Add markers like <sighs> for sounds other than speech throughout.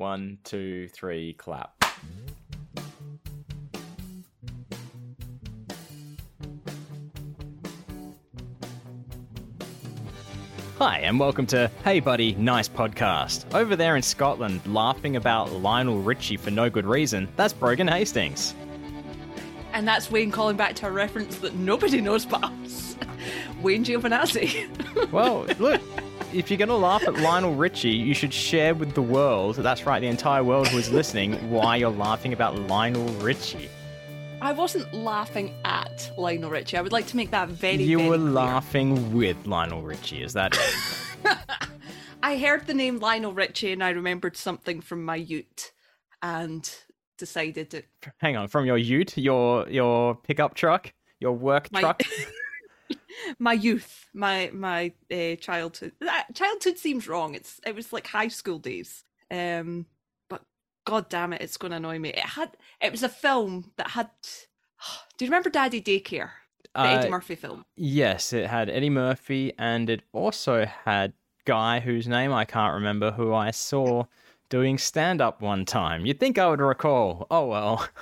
One, two, three, clap. Hi, and welcome to Hey Buddy, Nice Podcast. Over there in Scotland, laughing about Lionel Richie for no good reason, that's Brogan Hastings. And that's Wayne calling back to a reference that nobody knows but us. <laughs> Wayne Giovinazzi. <laughs> Well, look, if you're going to laugh at Lionel Richie, you should share with the world, that's right, the entire world who is listening, why you're laughing about Lionel Richie. I wasn't laughing at Lionel Richie. I would like to make that very, clear. You very were clear. laughing with Lionel Richie, is that it? <laughs> I heard the name Lionel Richie and I remembered something from my ute and decided to Hang on, from your ute, your your pickup truck, your work My- truck? <laughs> my youth, my my uh, childhood. Childhood seems wrong. It's it was like high school days. Um, but god damn it, it's going to annoy me. It had it was a film that had. <sighs> Do you remember Daddy Daycare? The Eddie Uh, Murphy film. Yes, it had Eddie Murphy and it also had guy whose name I can't remember who I saw doing stand up one time. You'd think I would recall. Oh well. <laughs>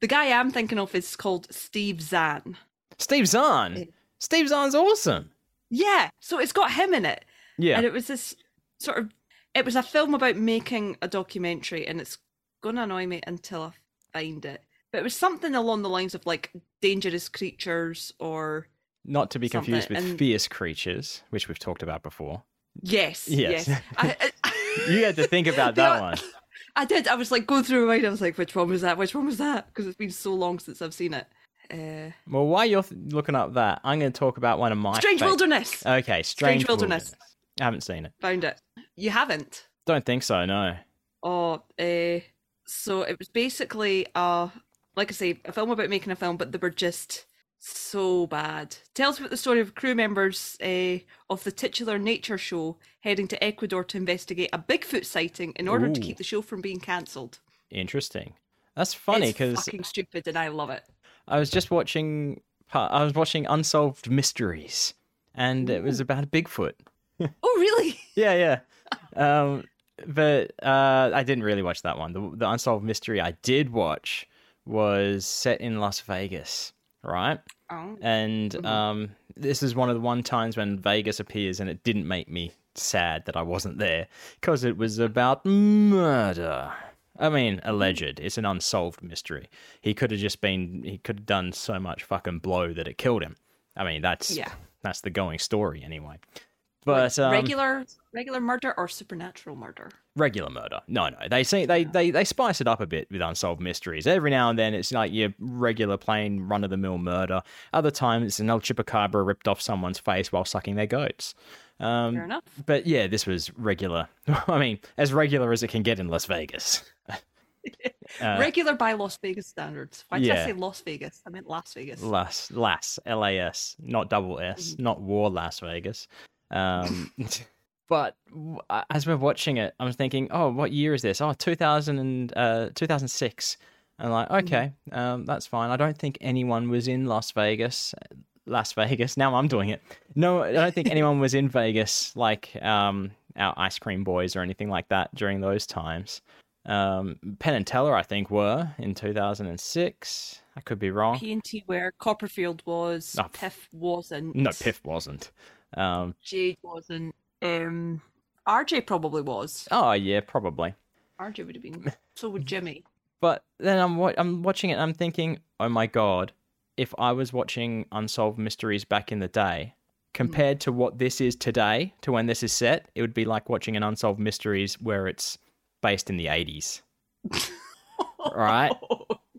The guy I'm thinking of is called Steve Zahn. Steve Zahn. Steve Zahn's awesome. Yeah, so it's got him in it. Yeah. And it was this sort of it was a film about making a documentary and it's gonna annoy me until I find it. But it was something along the lines of like dangerous creatures or Not to be confused with and- fierce creatures, which we've talked about before. yes, Yes. yes. <laughs> I, I, <laughs> You had to think about that one. <laughs> I did. I was like going through my mind. I was like, which one was that? Which one was that? Because it's been so long since I've seen it. Uh, Well, while you're looking up that, I'm going to talk about one of my Strange Wilderness. Okay, Strange, Wilderness. I haven't seen it. Found it. You haven't. Don't think so. No. Oh, uh, so it was basically uh like I say, a film about making a film, but they were just so bad. Tells about the story of crew members uh, of the titular nature show heading to Ecuador to investigate a Bigfoot sighting in order to keep the show from being cancelled. Interesting. That's funny because fucking stupid, and I love it. I was just watching. I was watching Unsolved Mysteries, and it was about Bigfoot. <laughs> Oh, really? Yeah, yeah. um, but uh, I didn't really watch that one. The, the Unsolved Mystery I did watch was set in Las Vegas, right? Oh, And um, this is one of the one times when Vegas appears, and it didn't make me sad that I wasn't there because it was about murder. I mean, alleged. It's an unsolved mystery. He could have just been. He could have done so much fucking blow that it killed him. I mean, that's Yeah. that's the going story anyway. But um, regular regular murder or supernatural murder? regular murder. No, no. They see they, they they spice it up a bit with unsolved mysteries. Every now and then it's like your regular plain run of the mill murder. Other times it's an El Chupacabra ripped off someone's face while sucking their goats. Um, Fair enough. but yeah, this was regular. <laughs> I mean, as regular as it can get in Las Vegas. Uh, <laughs> regular by Las Vegas standards. Why did I say Las Vegas? I meant Las Vegas. Las Las L A S, not double S, not War Las Vegas. Um, <laughs> but w- uh, as we're watching it, I'm thinking, oh, what year is this? Oh, 2000 and, uh, 2006. I'm like, okay, um, that's fine. I don't think anyone was in Las Vegas. Las Vegas. Now I'm doing it. No, I don't think anyone was in Vegas, like um, our ice cream boys or anything like that during those times. Um, Penn and Teller, I think, were in 2006. I could be wrong. P&T where Copperfield was, Oh, Piff wasn't. No, Piff wasn't. Um, Jade wasn't. Um, RJ probably was. oh yeah, probably. RJ would have been. So would Jimmy. But then I'm wa- I'm watching it and I'm thinking, oh my god, if I was watching Unsolved Mysteries back in the day, compared to what this is today, to when this is set, it would be like watching an Unsolved Mysteries where it's based in the 80s. <laughs> Right?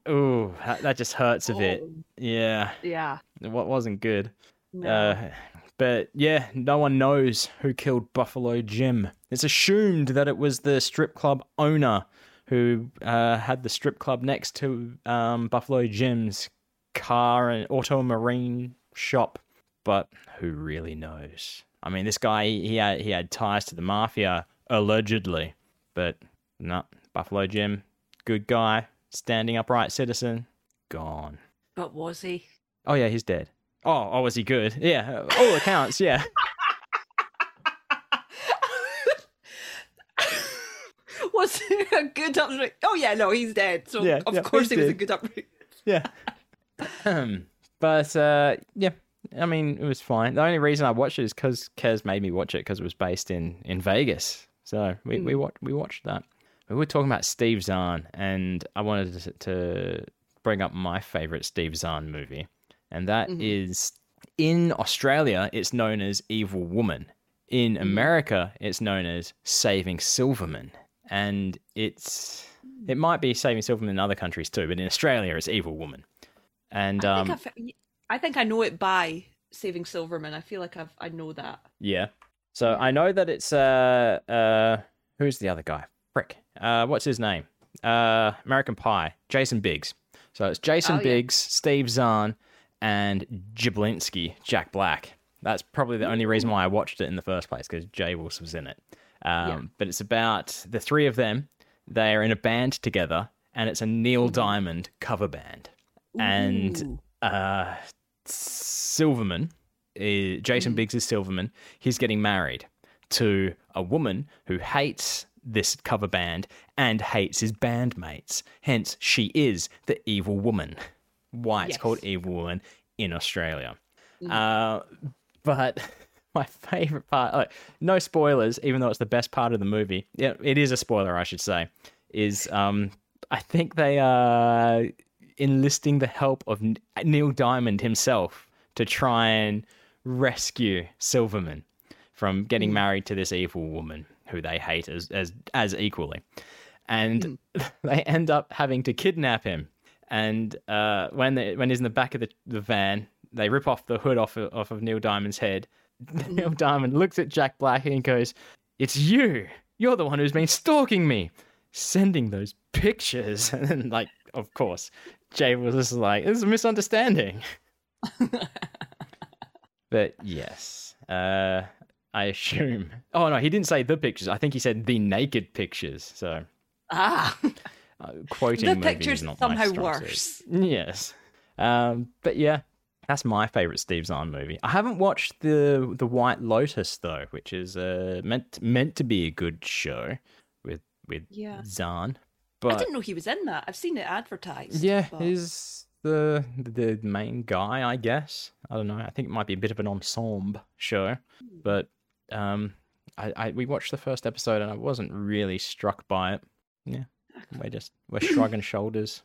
Ooh, that, that just hurts a bit. Yeah, Yeah. what wasn't good. No. Uh, but yeah, no one knows who killed Buffalo Jim. It's assumed that it was the strip club owner who uh, had the strip club next to um, Buffalo Jim's car and auto marine shop. But who really knows? I mean, this guy he had he had ties to the mafia allegedly, but no, Buffalo Jim, good guy, standing upright citizen, gone. but was he? Oh yeah, he's dead. Oh, oh, was he good? Yeah, all accounts. Yeah, <laughs> was a good upbringing. Oh yeah, no, he's dead. So Yeah, of yeah, course he was a good upbringing. yeah. <laughs> <clears throat> but uh, yeah, I mean, it was fine. The only reason I watched it is because Kez made me watch it because it was based in in Vegas. So we we hmm. watched we watched that. We were talking about Steve Zahn, and I wanted to, to bring up my favorite Steve Zahn movie, and that mm-hmm. is in Australia. It's known as Evil Woman. In hmm. America, it's known as Saving Silverman, and it's it might be Saving Silverman in other countries too, but in Australia, it's Evil Woman. And I, um, think I, I think I know it by Saving Silverman. I feel like I've I know that. yeah, so I know that it's uh uh who's the other guy? Frick, uh, what's his name? Uh, American Pie, Jason Biggs. So it's Jason Oh, yeah. Biggs, Steve Zahn, and Jablinski, Jack Black. That's probably the only reason why I watched it in the first place because Jay Wills was in it. Um, Yeah. But it's about the three of them. They're in a band together, and it's a Neil Diamond cover band. And uh, Silverman, uh, Jason Biggs is Silverman. He's getting married to a woman who hates this cover band and hates his bandmates. Hence, she is the evil woman. Why it's Yes. called Evil Woman in Australia. Uh, but <laughs> my favorite part, like, no spoilers, even though it's the best part of the movie. Yeah, it is a spoiler, I should say. Is um, I think they are enlisting the help of Neil Diamond himself to try and rescue Silverman from getting hmm. married to this evil woman who they hate as as as equally, and hmm. <laughs> they end up having to kidnap him. And uh, when they, when he's in the back of the, the van, they rip off the hood off of, off of Neil Diamond's head. <laughs> Hmm. Neil Diamond looks at Jack Black and goes, "It's you. You're the one who's been stalking me, sending those pictures." <laughs> And then, like, of course, Jay was just like, "This is a misunderstanding." <laughs> but yes, uh, I assume. Oh no, he didn't say the pictures. I think he said the naked pictures. So ah, uh, quoting the movies pictures not somehow strong suit. worse. Yes. Um, but yeah, that's my favorite Steve Zahn movie. I haven't watched the the White Lotus though, which is uh, meant meant to be a good show with with Yeah. Zahn. I didn't know he was in that. I've seen it advertised. yeah, but- he's the the main guy, I guess. I don't know. I think it might be a bit of an ensemble show, but um, I, I we watched the first episode and I wasn't really struck by it. Yeah, we're just we're shrugging shoulders.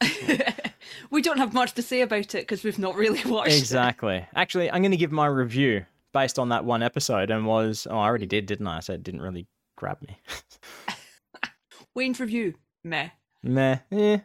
<laughs> we don't have much to say about it because we've not really <laughs> watched it. Exactly. Actually, I'm going to give my review based on that one episode, and was oh, I already did, didn't I? I said it didn't really grab me. <laughs> Wayne's review. Meh. Meh. Eh.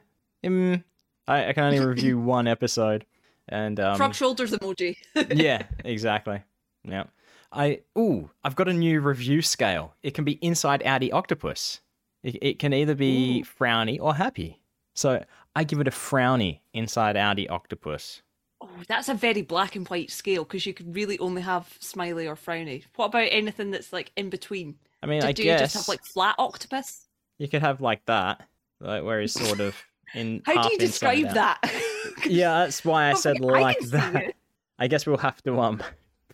Mm, I, I can only <laughs> review one episode, and um, Shrug shoulders emoji. <laughs> yeah, exactly. Yeah. I ooh, I've got a new review scale. It can be inside outy octopus. It, it can either be frowny or happy. So I give it a frowny inside outy octopus. oh, that's a very black and white scale because you could really only have smiley or frowny. What about anything that's like in between? I mean, Do, I do guess you just have like flat octopus? You could have like that, like where he's sort of in. <laughs> How do you describe out. that? <laughs> Yeah, that's why I <laughs> said I like that. I guess we'll have to um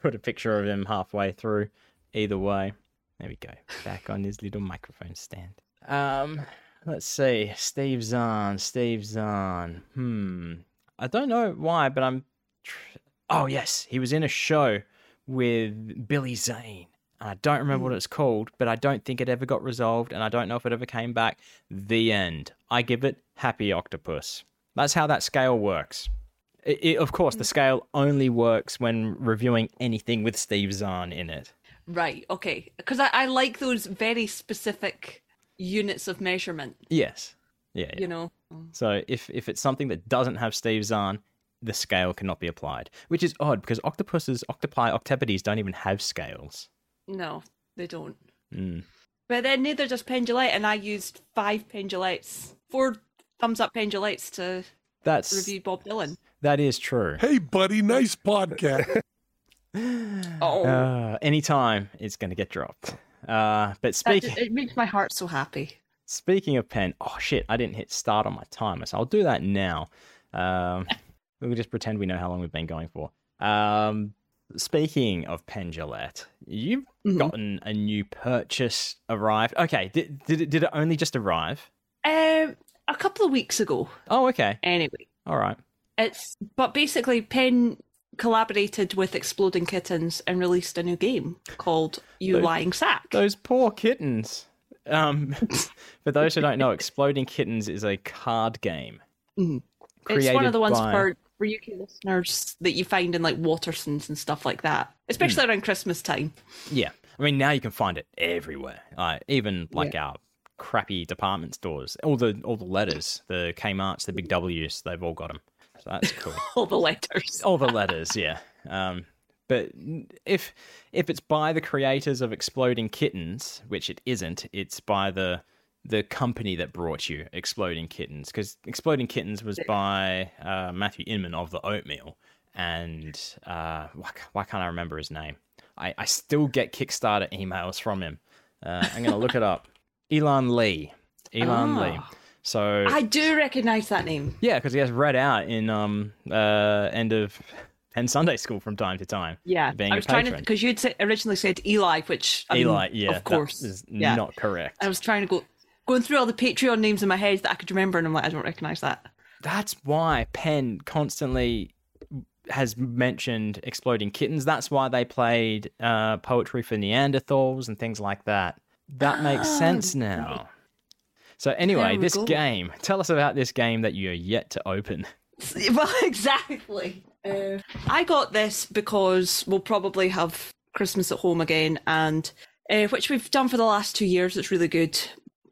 put a picture of him halfway through. Either way, there we go. Back on his little microphone stand. Um, let's see. Steve Zahn. Steve Zahn. Hmm. I don't know why, but I'm. Tr- oh yes, he was in a show with Billy Zane. And I don't remember what hmm. it's called, but I don't think it ever got resolved, and I don't know if it ever came back. The end. I give it Happy Octopus. That's how that scale works. It, it, of course, the hmm. scale only works when reviewing anything with Steve Zahn in it. Right, okay. Because I, I like those very specific units of measurement, Yes. Yeah. yeah. you know? So if if it's something that doesn't have Steve Zahn, the scale cannot be applied, which is odd because octopuses, octopi, octopodes don't even have scales. No, they don't. Mm. But then neither does Penn Jillette, and I used five Penn Jillettes, four thumbs up Penn Jillettes to That's review Bob Dylan. that is true. Hey, buddy, nice podcast. <laughs> Oh, Uh, anytime it's going to get dropped. Uh, but speaking just, it makes my heart so happy. Speaking of Penn, oh shit, I didn't hit start on my timer, so I'll do that now. Um, <laughs> we'll just pretend we know how long we've been going for. Um, speaking of Penn Jillette, you've Mhm. gotten a new purchase arrived. Okay, did, did it did it only just arrive? Um, a couple of weeks ago. Oh, okay, Anyway, all right. it's but basically Penn collaborated with Exploding Kittens and released a new game called You Those- Lying Sack. Those poor kittens. Um, <laughs> for those who don't know, Exploding Kittens is a card game. <laughs> Mhm. It's one of the ones by- for for UK listeners that you find in like Waterstones and stuff like that, especially Hmm. around Christmas time. Yeah, I mean now you can find it everywhere. Like even like our crappy department stores, all the all the letters, the Kmart's, the Big W's, they've all got them. So that's cool. <laughs> All the letters. all the letters, yeah. Um, but if if it's by the creators of Exploding Kittens, which it isn't, it's by the the company that brought you Exploding Kittens, because Exploding Kittens was by uh, Matthew Inman of the Oatmeal, and uh, why, why can't I remember his name? I, I still get Kickstarter emails from him. Uh, I'm gonna look it up. <laughs> Elan Lee. Elan Ah. Lee. So I do recognise that name. yeah, because he has read out in um uh end of <laughs> Penn Sunday School from time to time. Yeah, being I was trying to because you'd sa- originally said Eli, which I mean, Eli, yeah, of course, is yeah. not correct. I was trying to go going through all the Patreon names in my head that I could remember, and I'm like, I don't recognise that. That's why Penn constantly has mentioned exploding kittens. That's why they played uh, poetry for Neanderthals and things like that. That makes Ah, sense now. So anyway, this go. game. Tell us about this game that you're yet to open. <laughs> <laughs> Well, exactly. Uh, I got this because we'll probably have Christmas at home again, and uh, which we've done for the last two years. It's really good.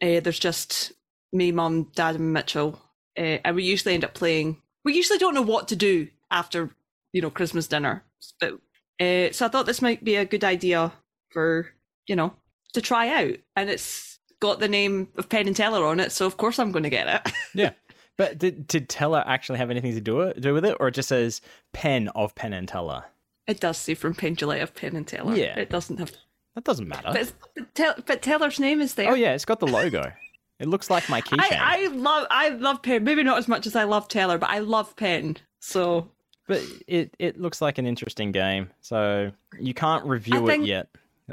Uh, there's just me, mum, dad, and Mitchell, uh, and we usually end up playing. We usually don't know what to do after you know Christmas dinner, but uh, so I thought this might be a good idea for you know to try out, and it's got the name of Penn and Teller on it, so of course I'm going to get it. <laughs> Yeah. But did, did Teller actually have anything to do, it, do with it, or it just says Penn of Penn and Teller? It does say from Penn Jillette of Penn and Teller. Yeah. It doesn't have. That doesn't matter. But, but, but Teller's name is there. Oh yeah, it's got the logo. It looks like my keychain. I, I love I love Penn. Maybe not as much as I love Teller, but I love Penn. So But it it looks like an interesting game. So you can't review think- it yet,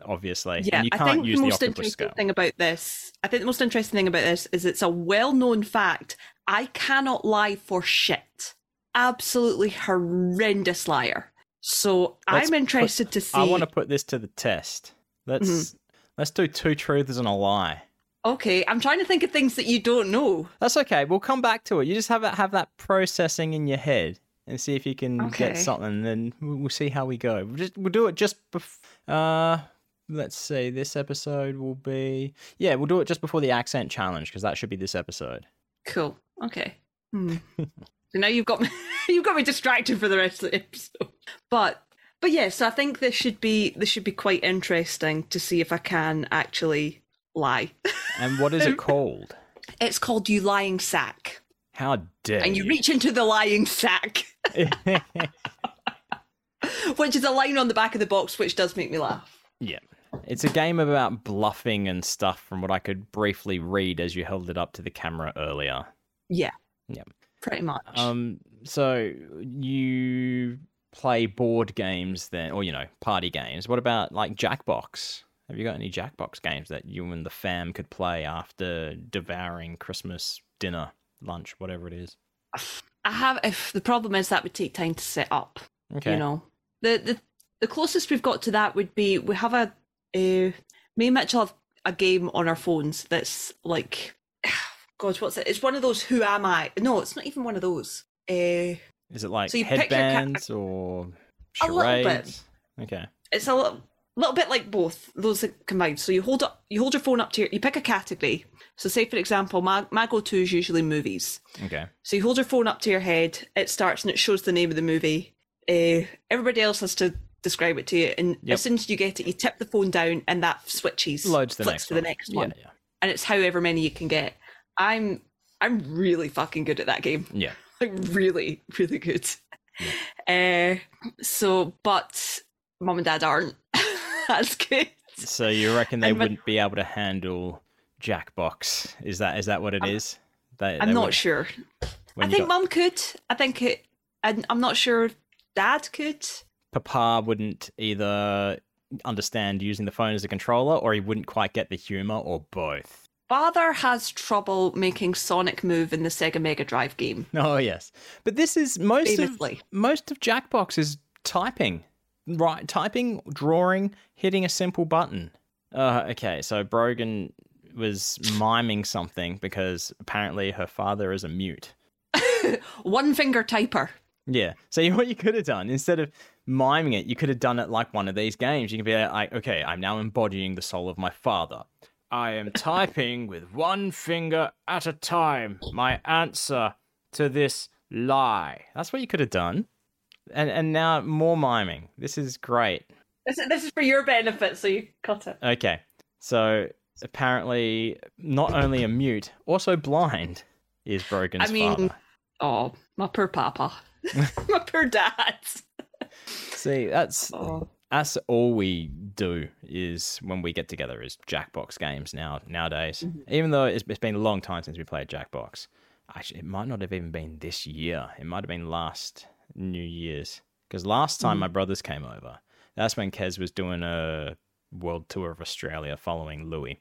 obviously. yeah, and you I can't think use the the most octopus interesting skull. thing about this, I think the most interesting thing about this is it's a well-known fact. I cannot lie for shit. Absolutely horrendous liar. So Let's I'm interested to see. I want to put this to the test. Let's Mm-hmm. let's do two truths and a lie. Okay, I'm trying to think of things that you don't know. That's okay. We'll come back to it. You just have that have that processing in your head and see if you can Okay. get something. Then we'll we'll see how we go. We'll just we'll do it just before. uh let's see. This episode will be yeah. We'll do it just before the accent challenge because that should be this episode. Cool. Okay. Hmm. <laughs> so now you've got me <laughs> you've got me distracted for the rest of the episode. But but yes, I think this should be this should be quite interesting to see if I can actually lie. And what is it <laughs> called? It's called You Lying Sack. How dare And you reach into the lying sack, <laughs> <laughs> which is a line on the back of the box which does make me laugh. yeah. It's a game about bluffing and stuff from what I could briefly read as you held it up to the camera earlier. Yeah. Yeah. Pretty much. Um so you play board games then or you know, party games. What about like Jackbox? Have you got any Jackbox games that you and the fam could play after devouring Christmas dinner, lunch, whatever it is? I have if the problem is that would take time to set up. Okay. you know the the the closest we've got to that would be we have a uh, me and Mitchell have a game on our phones that's like <sighs> God what's it it's one of those who am I no it's not even one of those uh, Is it like So your ca- headbands or A little bit. charades? Okay. it's a little, little bit like both those combined so you hold up you hold your phone up to your you pick a category so say for example my, my go-to is usually movies Okay. So you hold your phone up to your head, it starts and it shows the name of the movie. Uh, everybody else has to describe it to you, and Yep. as soon as you get it, you tip the phone down, and that switches, Loads the flips next to one. the next Yeah, one, yeah. and it's however many you can get. I'm I'm really fucking good at that game, Yeah. Like really, really good. Uh, so, but mom and dad aren't <laughs> as good. So you reckon they when- wouldn't be able to handle Jackbox? Is that is that what it is? They, I'm they not sure. I think got- mum could. I think it. And I'm not sure dad could. Papa wouldn't either understand using the phone as a controller, or he wouldn't quite get the humor, or both. Father has trouble making Sonic move in the Sega Mega Drive game. Oh yes, but this is most of most of Jackbox is typing, right? Typing, drawing, hitting a simple button. Uh, okay, so Brogan was miming something because apparently her father is a mute. <laughs> One finger typer. Yeah. So you- <laughs> what you could have done instead of miming it, you could have done it like one of these games. You can be like, okay, I'm now embodying the soul of my father. I am typing with one finger at a time. My answer to this lie. That's what you could have done. And and now more miming. This is great. This is, this is for your benefit, so you cut it. Okay. So apparently not only a mute, also blind is Brogan's I mean- father. Oh, my poor papa. <laughs> <laughs> my poor dad. See, that's Oh. That's all we do is when we get together is Jackbox games now nowadays. Even though it's, it's been a long time since we played Jackbox. Actually, it might not have even been this year. It might have been last New Year's. Because last time my brothers came over, that's when Kez was doing a world tour of Australia following Louis.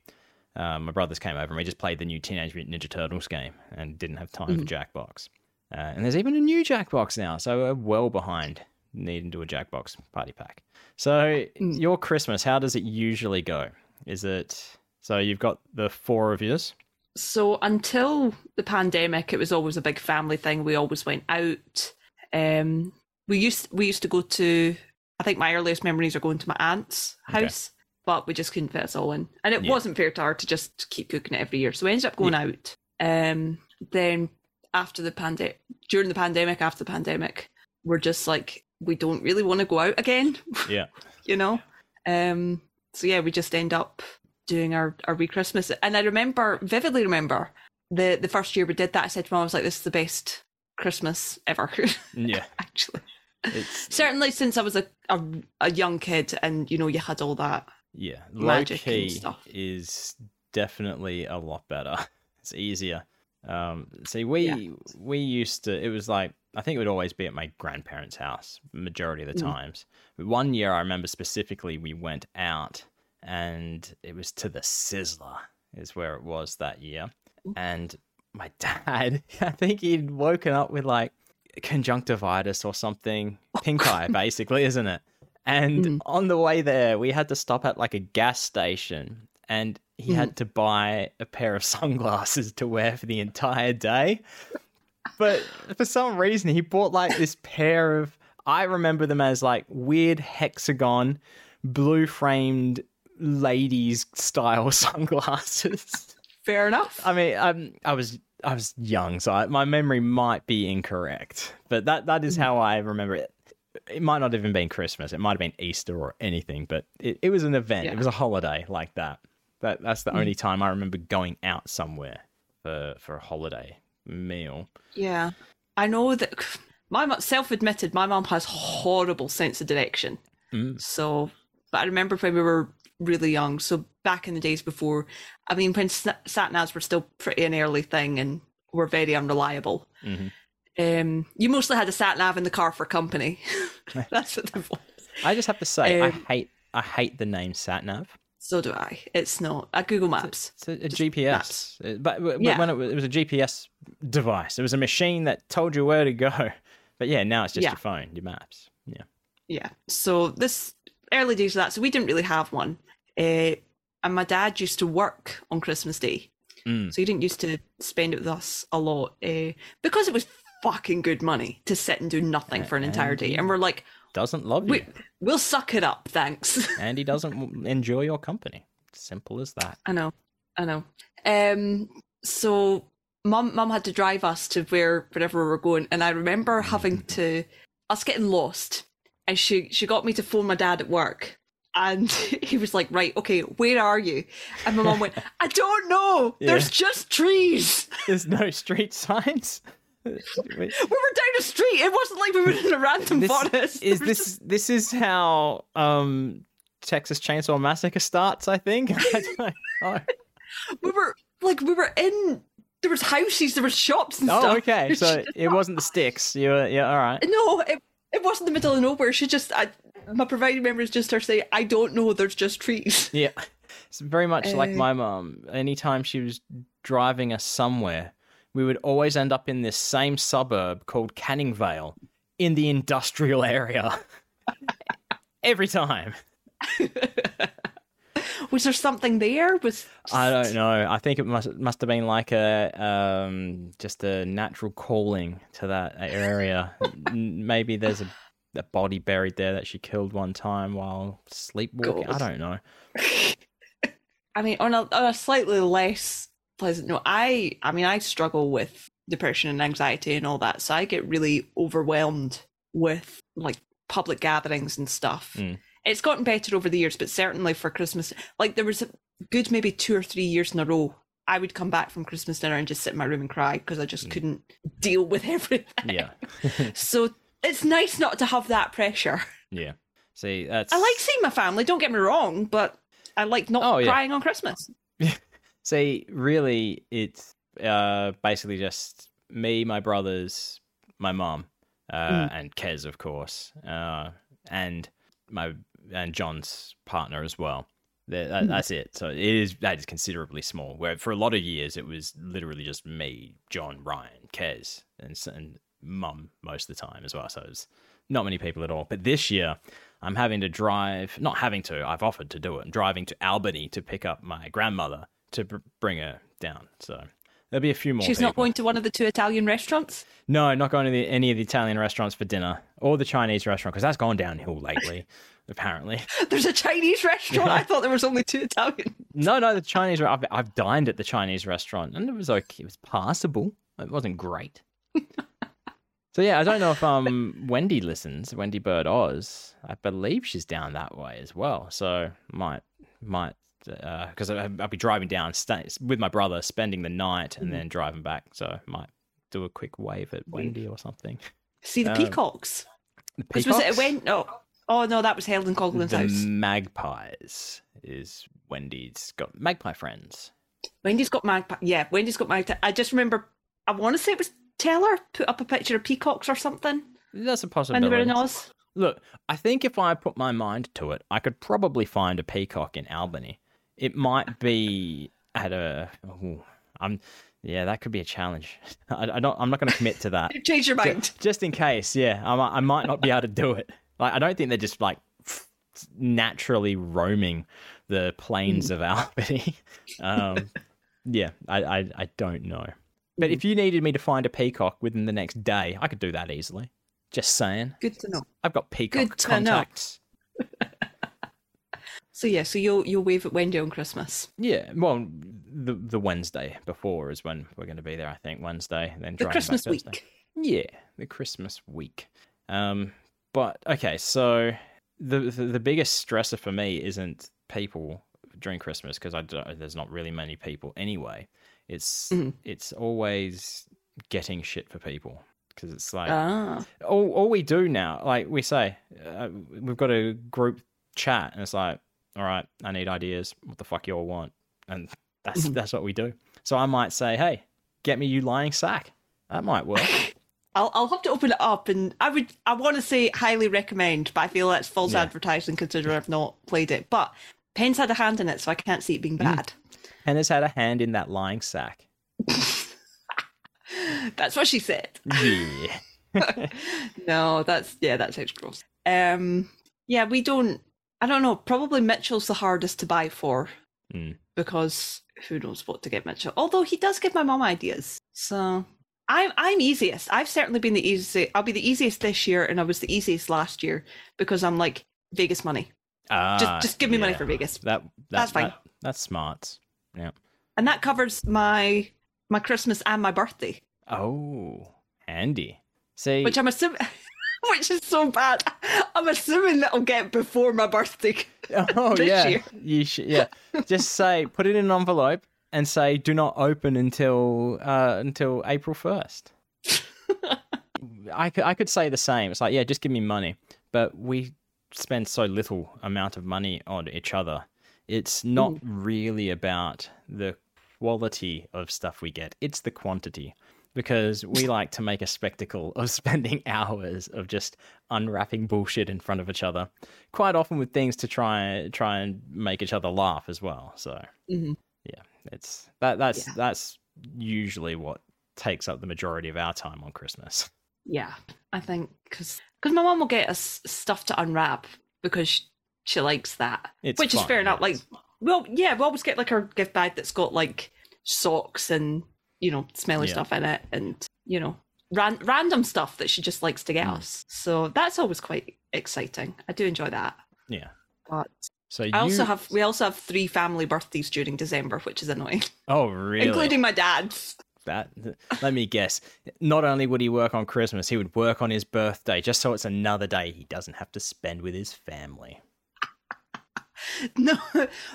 Um, my brothers came over and we just played the new Teenage Mutant Ninja Turtles game and didn't have time for Jackbox. Uh, and there's even a new Jackbox now, so we're well behind needing into a Jackbox party pack. So your Christmas, how does it usually go? Is it so you've got the four of yours? So until the pandemic, it was always a big family thing. We always went out. Um, we used we used to go to. I think my earliest memories are going to my aunt's Okay. house, but we just couldn't fit us all in, and it Yeah. wasn't fair to her to just keep cooking it every year. So we ended up going out. Um, then after the pandemic, during the pandemic, after the pandemic, we're just like we don't really want to go out again. <laughs> Yeah. you know. Um, so yeah, we just end up doing our our wee Christmas, and I remember vividly remember the the first year we did that. I said to mom, I was like, "This is the best Christmas ever." <laughs> Yeah. Actually, It's <laughs> certainly since I was a, a a young kid, and you know, you had all that. yeah. Low Magic and key stuff. is definitely a lot better. It's easier. Um see we Yeah. we used to it was like I think it would always be at my grandparents' house majority of the Mm. times. But one year I remember specifically we went out and it was to the Sizzler is where it was that year. And my <laughs> dad, I think he'd woken up with like conjunctivitis or something, pink <laughs> eye, basically, isn't it? And Mhm. on the way there, we had to stop at like a gas station, and he had to buy a pair of <laughs> sunglasses to wear for the entire day. But for some reason, he bought like this pair of. I remember them as like weird hexagon, blue framed ladies style <laughs> sunglasses. Fair enough. I mean, I'm, I was I was young, so I, my memory might be incorrect, but that that is how I remember it. It might not have even been Christmas. It might have been Easter or anything, but it, it was an event. Yeah. It was a holiday like that. That that's the mm. only time I remember going out somewhere for for a holiday meal. Yeah, I know that <sighs> my self-admitted, my mom has horrible sense of direction. Mm. So, but I remember when we were really young. So back in the days before, I mean, when sat sat navs were still pretty an early thing and were very unreliable. Mhm. Um, you mostly had a sat nav in the car for company. <laughs> <laughs> That's what the was. I just have to say, I Um, hate I hate the name SatNav. So do I. It's not a Google Maps. It's a, a GPS, maps. Uh, but, but Yeah. when it was, it was a GPS device, it was a machine that told you where to go. <laughs> But yeah, now it's just Yeah. your phone, your maps. Yeah. Yeah. So this early days of that, so we didn't really have one. Uh, and my dad used to work on Christmas Day, Mm. so he didn't used to spend it with us a lot uh, because it was fucking good money to sit and do nothing for an entire day. And we're like, Doesn't love you, we, we'll suck it up, thanks. <laughs> and he doesn't enjoy your company. Simple as that. I know, I know. Um, so mum, mum had to drive us to where wherever we were going, and I remember having <laughs> to us getting lost, and she she got me to phone my dad at work, and <laughs> he was like, "Right, okay, where are you?" And my mum went, "I don't know. There's just trees. There's no street signs. <laughs> We were down a street. It wasn't like we were in a random this, forest. is <laughs> There was this this is how um Texas Chainsaw Massacre starts? I think. <laughs> I don't know. just- we were like we were in. There was houses. There was shops and Oh, stuff. okay. So it wasn't the sticks. You were, yeah, all right. No, it, it wasn't the middle of nowhere. She just, I, my providing memory is just her saying, "I don't know. There's just trees." Yeah. It's very much like Uh, my mom. Anytime she was driving us somewhere, we would always end up in this same suburb called Canning Vale in the industrial area. <laughs> Every time. <laughs> Was there something there? Was I don't know. I think it must must have been like a um just a natural calling to that area. Maybe there's a, a body buried there that she killed one time while sleepwalking. I don't know. <laughs> I mean, on a, on a slightly less pleasant note, I I mean, I struggle with depression and anxiety and all that, so I get really overwhelmed with like public gatherings and stuff. Mm. It's gotten better over the years, but certainly for Christmas, like there was a good maybe two or three years in a row. I would come back from Christmas dinner and just sit in my room and cry because I just couldn't deal with <laughs> everything. Yeah. <laughs> So it's nice not to have that pressure. Yeah. See, that's I like seeing my family, don't get me wrong, but I like not Oh, yeah. crying on Christmas. See, really, it's uh, basically just me, my brothers, my mum, uh, and Kez, of course, uh, and my and John's partner as well. That, that, That's it. So it is that is considerably small. Where for a lot of years it was literally just me, John, Ryan, Kez, and and mum most of the time as well. So it's not many people at all. But this year, I'm having to drive. Not having to. I've offered to do it. I'm driving to Albany to pick up my grandmother to br- bring her down. So there'll be a few more. She's not going to one of the two Italian restaurants. No, not going to the, any of the Italian restaurants for dinner or the Chinese restaurant because that's gone downhill lately. <laughs> apparently, <laughs> There's a Chinese restaurant. I thought there was only two Italian. no, no, the Chinese. I've, I've dined at the Chinese restaurant and it was okay. It was passable. It wasn't great. <laughs> so yeah, I don't know if um Wendy listens. Wendy Bird Oz. I believe she's down that way as well. So might might because I I'll be driving down stay, with my brother, spending the night and then driving back. So I might do a quick wave at Wendy or something. See the Um, peacocks. The 'Cause was it peacocks? when? No. Oh no, that was held in Coughlin's house. magpies is Wendy's got magpie friends. Wendy's got magpie. Yeah, Wendy's got magpie. I just remember. I want to say it was Teller put up a picture of peacocks or something That's a when possibility. they were in Oz. Look, I think if I put my mind to it, I could probably find a peacock in Albany. It might be at a. ooh, I'm. Yeah, that could be a challenge. <laughs> I, I don't. I'm not going to commit to that. <laughs> Change your mind. Just in case, yeah, I might, I might not be able to do it. Like, I don't think they're just like naturally roaming the plains of Albany. <laughs> Um, yeah, I, I, I don't know. But if you needed me to find a peacock within the next day, I could do that easily. Just saying, Good to know. I've got peacock Good to know. contacts. So yeah, so you'll you'll wave at Wendy on Christmas. Yeah, well, the the Wednesday before is when we're going to be there. I think Wednesday, then The Christmas week. Yeah, the Christmas week. Um, but okay, so the the, the biggest stressor for me isn't people during Christmas because I don't, there's not really many people anyway. It's Mhm. it's always getting shit for people because it's like Ah. all all we do now, like we say, uh, we've got a group chat, and it's like, all right, I need ideas. What the fuck you all want? And that's Mhm. that's what we do. So I might say, hey, get me you lying sack. That might work. <laughs> I'll I'll have to open it up, and I would I want to say highly recommend, but I feel that's false Yeah. advertising considering I've not played it. But Penn's had a hand in it, so I can't see it being bad. and has had a hand in that lying sack. <laughs> That's what she said. Yeah. <laughs> No, that's yeah, that sounds gross. Um, yeah, we don't. I don't know. Probably Mitchell's the hardest to buy for Mm. because who knows what to get Mitchell. Although he does give my mom ideas, so I'm I'm easiest. I've certainly been the easiest. I'll be the easiest this year, and I was the easiest last year because I'm like Vegas money. Ah, just give me money for Vegas, That, that That's fine. that- that's smart. Yeah. and that covers my my Christmas and my birthday, Oh, handy. See, which I'm assuming. <laughs> <laughs> Which is so bad. I'm assuming that I'll get before my birthday. <laughs> oh this yeah, year. you should. Yeah, just say put it in an envelope and say do not open until uh, until April first. <laughs> I could I could say the same. It's like yeah, just give me money, but we spend so little amount of money on each other. It's Mm. not really about the quality of stuff we get; it's the quantity. Because we like to make a spectacle of <laughs> spending hours of just unwrapping bullshit in front of each other. Quite often with things to try try and make each other laugh as well. So Mhm. yeah, it's that that's Yeah. that's usually what takes up the majority of our time on Christmas. Yeah, I think because because my mom will get us stuff to unwrap because she, she likes that, It's which is fun, fair enough. Like, well, yeah, we always get like our gift bag that's got like socks and you know smelly Yeah. stuff in it, and you know ran- random stuff that she just likes to get Mm. us. So that's always quite exciting. I do enjoy that. Yeah. But So you I also have we also have three family birthdays during December, which is annoying, <laughs> oh really including my dad's. that let me guess not only would he work on christmas he would work on his birthday just so it's another day he doesn't have to spend with his family <laughs> No,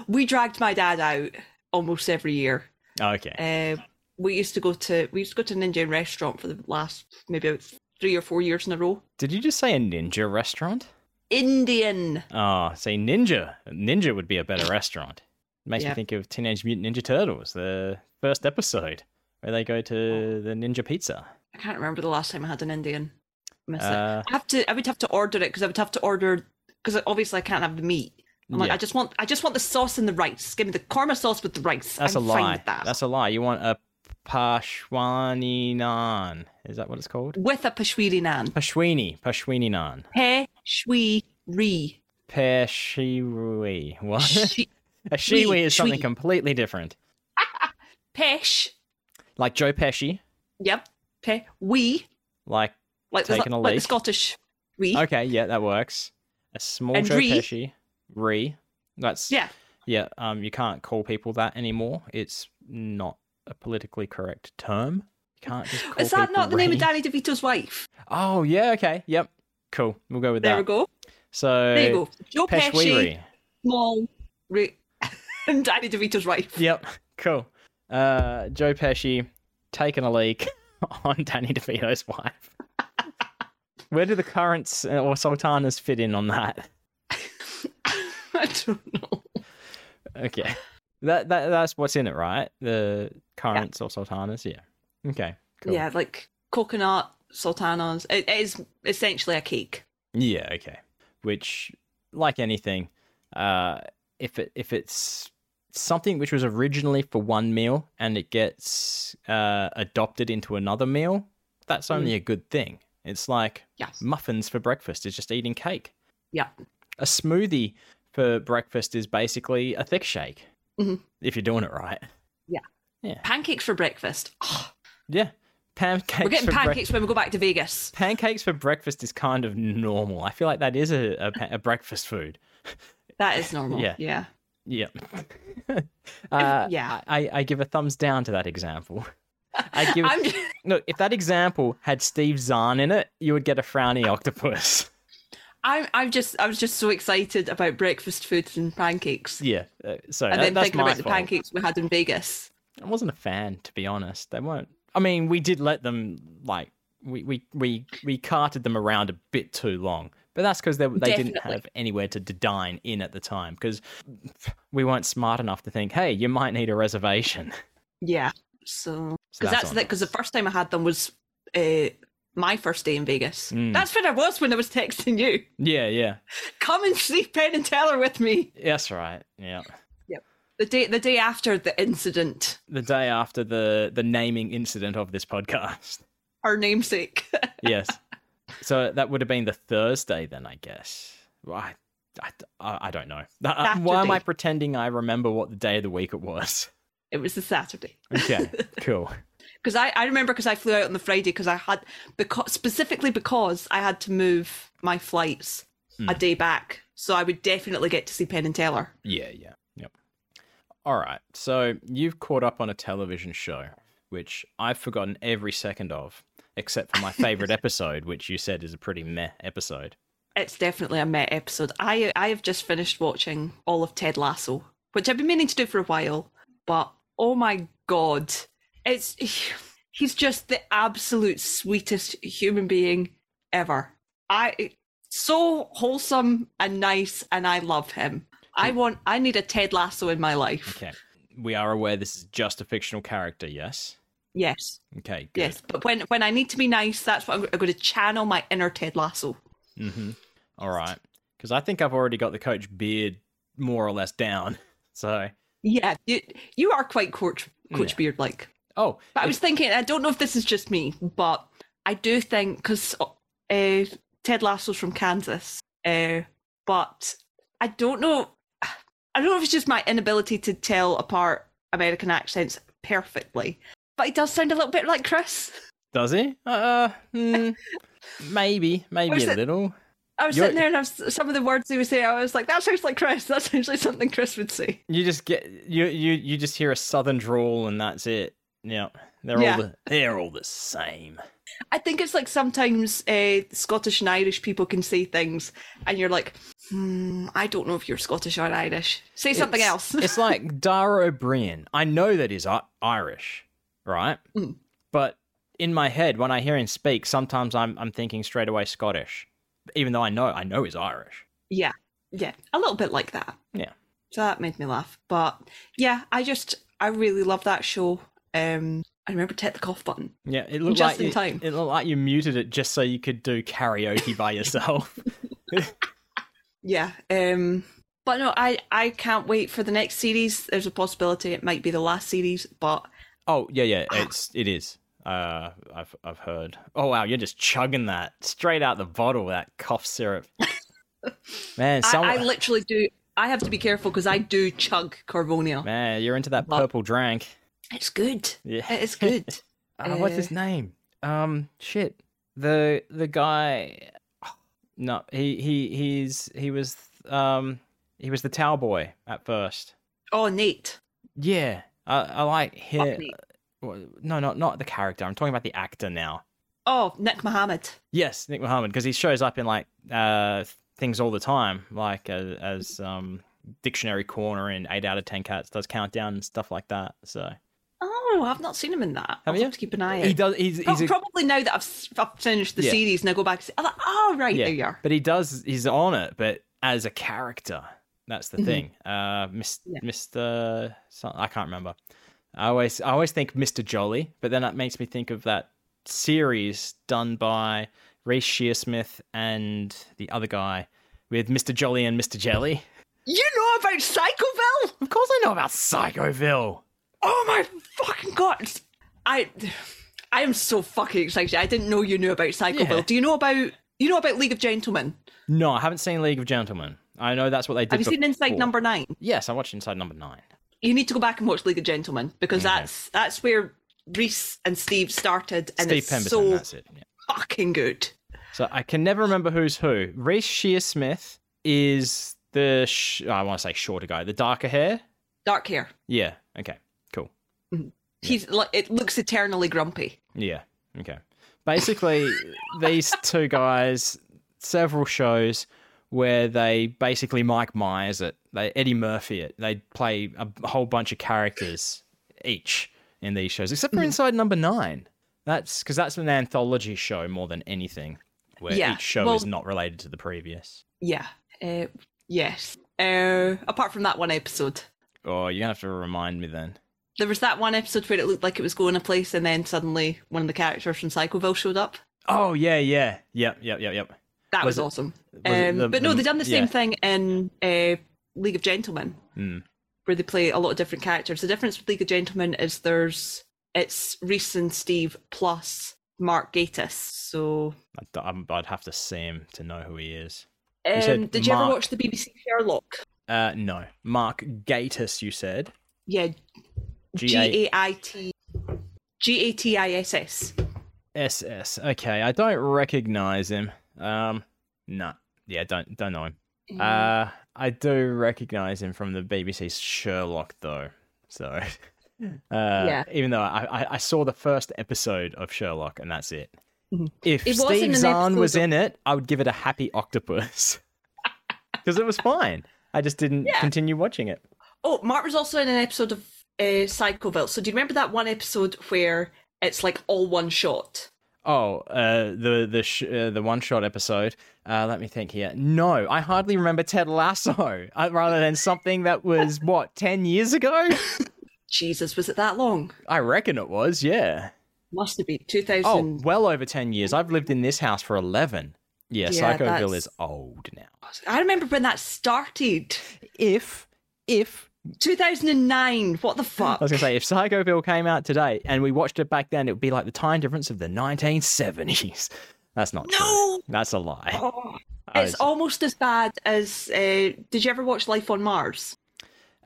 we dragged my dad out almost every year. okay Uh, we used to go to we used to go to an Indian restaurant for the last maybe about three or four years in a row. did you just say a ninja restaurant Indian. oh say ninja ninja would be a better restaurant It makes me think of teenage mutant ninja turtles the first episode where they go to the ninja pizza I can't remember the last time I had an Indian. Miss it. uh, I have to. I would have to order it because I would have to order because obviously I can't have the meat. I'm like, yeah, I just want, I just want the sauce and the rice. Give me the korma sauce with the rice. that's I'm a lie that. that's a lie you want a pashwani naan is that what it's called with a pashwiri naan. pashwini pashwini naan Pe shwi ri. Peshiwi. What? Shi- <laughs> A shiwi is something completely different. <laughs> Pesh. Like Joe Pesci, Yep. Pe we like like the, Taking a like the. Scottish we. okay, yeah, that works. A small And Joe re. Pesci, re. That's Yeah. yeah. Um, you can't call people that anymore. It's not a politically correct term. You can't just call Is that not the name of. Danny DeVito's wife? Oh yeah, okay, yep, cool. We'll go with There that. There we go. So There you go. Joe Pesci, Peshwiri. small, <laughs> and Danny DeVito's wife. Yep, cool. Uh, Joe Pesci taking a leak <laughs> on Danny DeVito's wife. Where do the currants uh, or sultanas fit in on that? <laughs> I don't know. Okay, that that that's what's in it, right? The currants or sultanas, yeah. Okay, cool. Yeah, like coconut sultanas. It is essentially a cake. Yeah, okay. Which, like anything, uh, if it if it's something which was originally for one meal and it gets uh, adopted into another meal, that's only a good thing. It's like Yes. muffins for breakfast is just eating cake. Yeah. A smoothie for breakfast is basically a thick shake. Mhm. If you're doing it right. Yeah. Yeah. Pancakes for breakfast. Oh, Yeah. Pancakes. we're getting for brec- pancakes when we go back to Vegas. pancakes for breakfast is kind of normal. I feel like that is a, a, a breakfast food. <laughs> That is normal. Yeah. Yeah. Yep. <laughs> uh, yeah. I, I give a thumbs down to that example. <laughs> I give I'm look if that example had Steve Zahn in it, you would get a frowny octopus. I'm I'm just I was just so excited about breakfast foods and pancakes. yeah. Uh, so And that- then thinking about the pancakes we had in Vegas. I wasn't a fan, to be honest. They weren't. I mean, we did let them like we we we, we carted them around a bit too long, but that's because they they didn't have anywhere to dine in at the time because we weren't smart enough to think, hey, you might need a reservation. Yeah. So So because that's, on the because the first time I had them was uh, my first day in Vegas. Mm. That's when I was when I was texting you. Yeah, yeah, Come and see Penn and Teller with me. that's right. Yeah. Yep. The day the day after the incident, the day after the the naming incident of this podcast. our namesake. <laughs> Yes. so that would have been the Thursday then, I guess. I, I, I don't know. Uh, Why am I pretending I remember what the day of the week it was? it was the Saturday. Okay, <laughs> cool. Because I, I remember because I flew out on the Friday because I had because specifically because I had to move my flights Hmm. a day back, so I would definitely get to see Penn and Teller. Yeah, yeah, yep. All right. So you've caught up on a television show, which I've forgotten every second of, except for my favorite <laughs> episode, which you said is a pretty meh episode. It's definitely a meh episode. I I have just finished watching all of Ted Lasso, which I've been meaning to do for a while, but oh my god, it's <sighs> he's just the absolute sweetest human being ever. I so wholesome and nice, and I love him. I want I need a Ted Lasso in my life. Okay. We are aware this is just a fictional character, yes? Yes, Okay, good. yes. But when when I need to be nice, that's what I'm, I'm going to channel my inner Ted Lasso. Mm-hmm. All right. Because I think I've already got the coach beard more or less down. <laughs> So, Yeah, you you are quite Coach Coach Yeah. Beard like. Oh, But I was thinking, I don't know if this is just me, but I do think because uh, Ted Lasso's from Kansas, uh, but I don't know. I don't know if it's just my inability to tell apart American accents perfectly, but he does sound a little bit like Chris. does he? Uh, hmm, maybe, maybe a it- little. I was You're- sitting there and I was, some of the words he was saying, I was like, that sounds like Chris. That's like something Chris would say. You just get you you you just hear a southern drawl and that's it. Yeah, they're Yeah. all the they're all the same. I think it's like sometimes uh, Scottish and Irish people can say things, and you're like, hmm, I don't know if you're Scottish or Irish. Say something It's- else. it's like <laughs> Dara Ó Briain. I know that he's Irish, right? Mm. But in my head, when I hear him speak, sometimes I'm I'm thinking straight away Scottish, even though I know I know he's Irish. yeah, yeah, a little bit like that. Yeah. So that made me laugh. But yeah, I just I really love that show. Um, I remember to hit the cough button. Yeah, it looked Just like in you, time. It looked like you muted it just so you could do karaoke by yourself. <laughs> Yeah. Um, but no, I I can't wait for the next series. There's a possibility it might be the last series, but oh yeah, yeah, it's it is. Uh, I've I've heard. Oh wow, you're just chugging that straight out the bottle. That cough syrup. <laughs> Man, some, I, I literally do. I have to be careful because I do chug Covonia. man, you're into that But- purple drink. It's good. Yeah. It is good. <laughs> Uh, what's his Uh, name? Um, shit. The the guy. No, he he he's he was um he was the towel boy at first. oh, Nate. Yeah, I I like him. No, not not the character. I'm talking about the actor now. Oh, Nick Mohammed. Yes, Nick Mohammed, because he shows up in like uh things all the time, like uh, as um dictionary corner and eight out of ten cats does countdown and stuff like that. So Oh, I've not seen him in that. I'll you? have to keep an eye out. he does. He's he's a, Probably now that I've, I've finished the Yeah. series and I go back and say, oh, oh right, yeah, there you are. but he does. He's on it, but as a character, that's the Mhm. thing. Uh, Yeah. Mr. I can't remember. I always I always think Mr. Jolly, but then that makes me think of that series done by Reece Shearsmith and the other guy with Mr. Jolly and Mr. Jelly. You know about Psychoville? Of course, I know about Psychoville. Oh my fucking god! I, I am so fucking excited. I didn't know you knew about Psychoville. Yeah. Do you know about you know about League of Gentlemen? No, I haven't seen League of Gentlemen. I know that's what they did. Have you seen Inside. Number Nine? Yes, I watched Inside Number Nine. You need to go back and watch League of Gentlemen because that's that's where Reece and Steve started, and Steve it's Pemberton, so that's it. Yeah. fucking good. So I can never remember who's who. Reece Shearsmith is the sh- I want to say shorter guy, the darker hair. Dark hair. Yeah. Okay. He's like it looks eternally grumpy. Yeah. Okay. Basically, <laughs> these two guys, several shows where they basically Mike Myers it, they Eddie Murphy it. They play a whole bunch of characters each in these shows, except for Inside Number Nine. That's because that's an anthology show more than anything, where Yeah, each show well- is not related to the previous. Yeah. Uh, yes. Uh, apart from that one episode. Oh, you're gonna have to remind me then. There was that one episode where it looked like it was going a place, and then suddenly one of the characters from Psychoville showed up. Oh yeah, yeah, yep, yep, yep, yep. That Was was, it- awesome. was Um, the- but no, the- they've done the same yeah. thing in uh, League of Gentlemen, Hmm. where they play a lot of different characters. The difference with League of Gentlemen is there's it's Reece and Steve plus Mark Gatiss. So, I'd, I'd have to see him to know who he is. um, did you ever watch the BBC Sherlock? Uh, no, Mark Gatiss. You said Yeah, G G A A I T G A T I S S. S S. Okay, I don't recognize him. Um, no, yeah, don't don't know him. Uh, I do recognize him from the BBC's Sherlock, though. So, <laughs> uh, Yeah. even though I, I I saw the first episode of Sherlock and that's it. Mhm. If It Steve Zahn was of- in it, I would give it a happy octopus <laughs> because it was fine. I just didn't Yeah. continue watching it. Oh, Mark was also in an episode of uh, Psychoville. So do you remember that one episode where it's like all one shot? Oh, uh, the the sh- uh, the one shot episode. Uh, let me think here. No, I hardly remember Ted Lasso, <laughs> uh, rather than something that was <laughs> what ten years ago. Jesus, was it that long? I reckon it was, yeah. Must have been 2000. Oh, well over 10 years. I've lived in this house for 11. Yeah, Yeah, Psychoville that's- is old now. I remember when that started. If, if, 2009. What the fuck? I was going to say, if Psychoville came out today and we watched it back then, it would be like the time difference of the 1970s. <laughs> That's not true. No! That's a lie. Oh, it's was- almost as bad as. Uh, did you ever watch Life on Mars?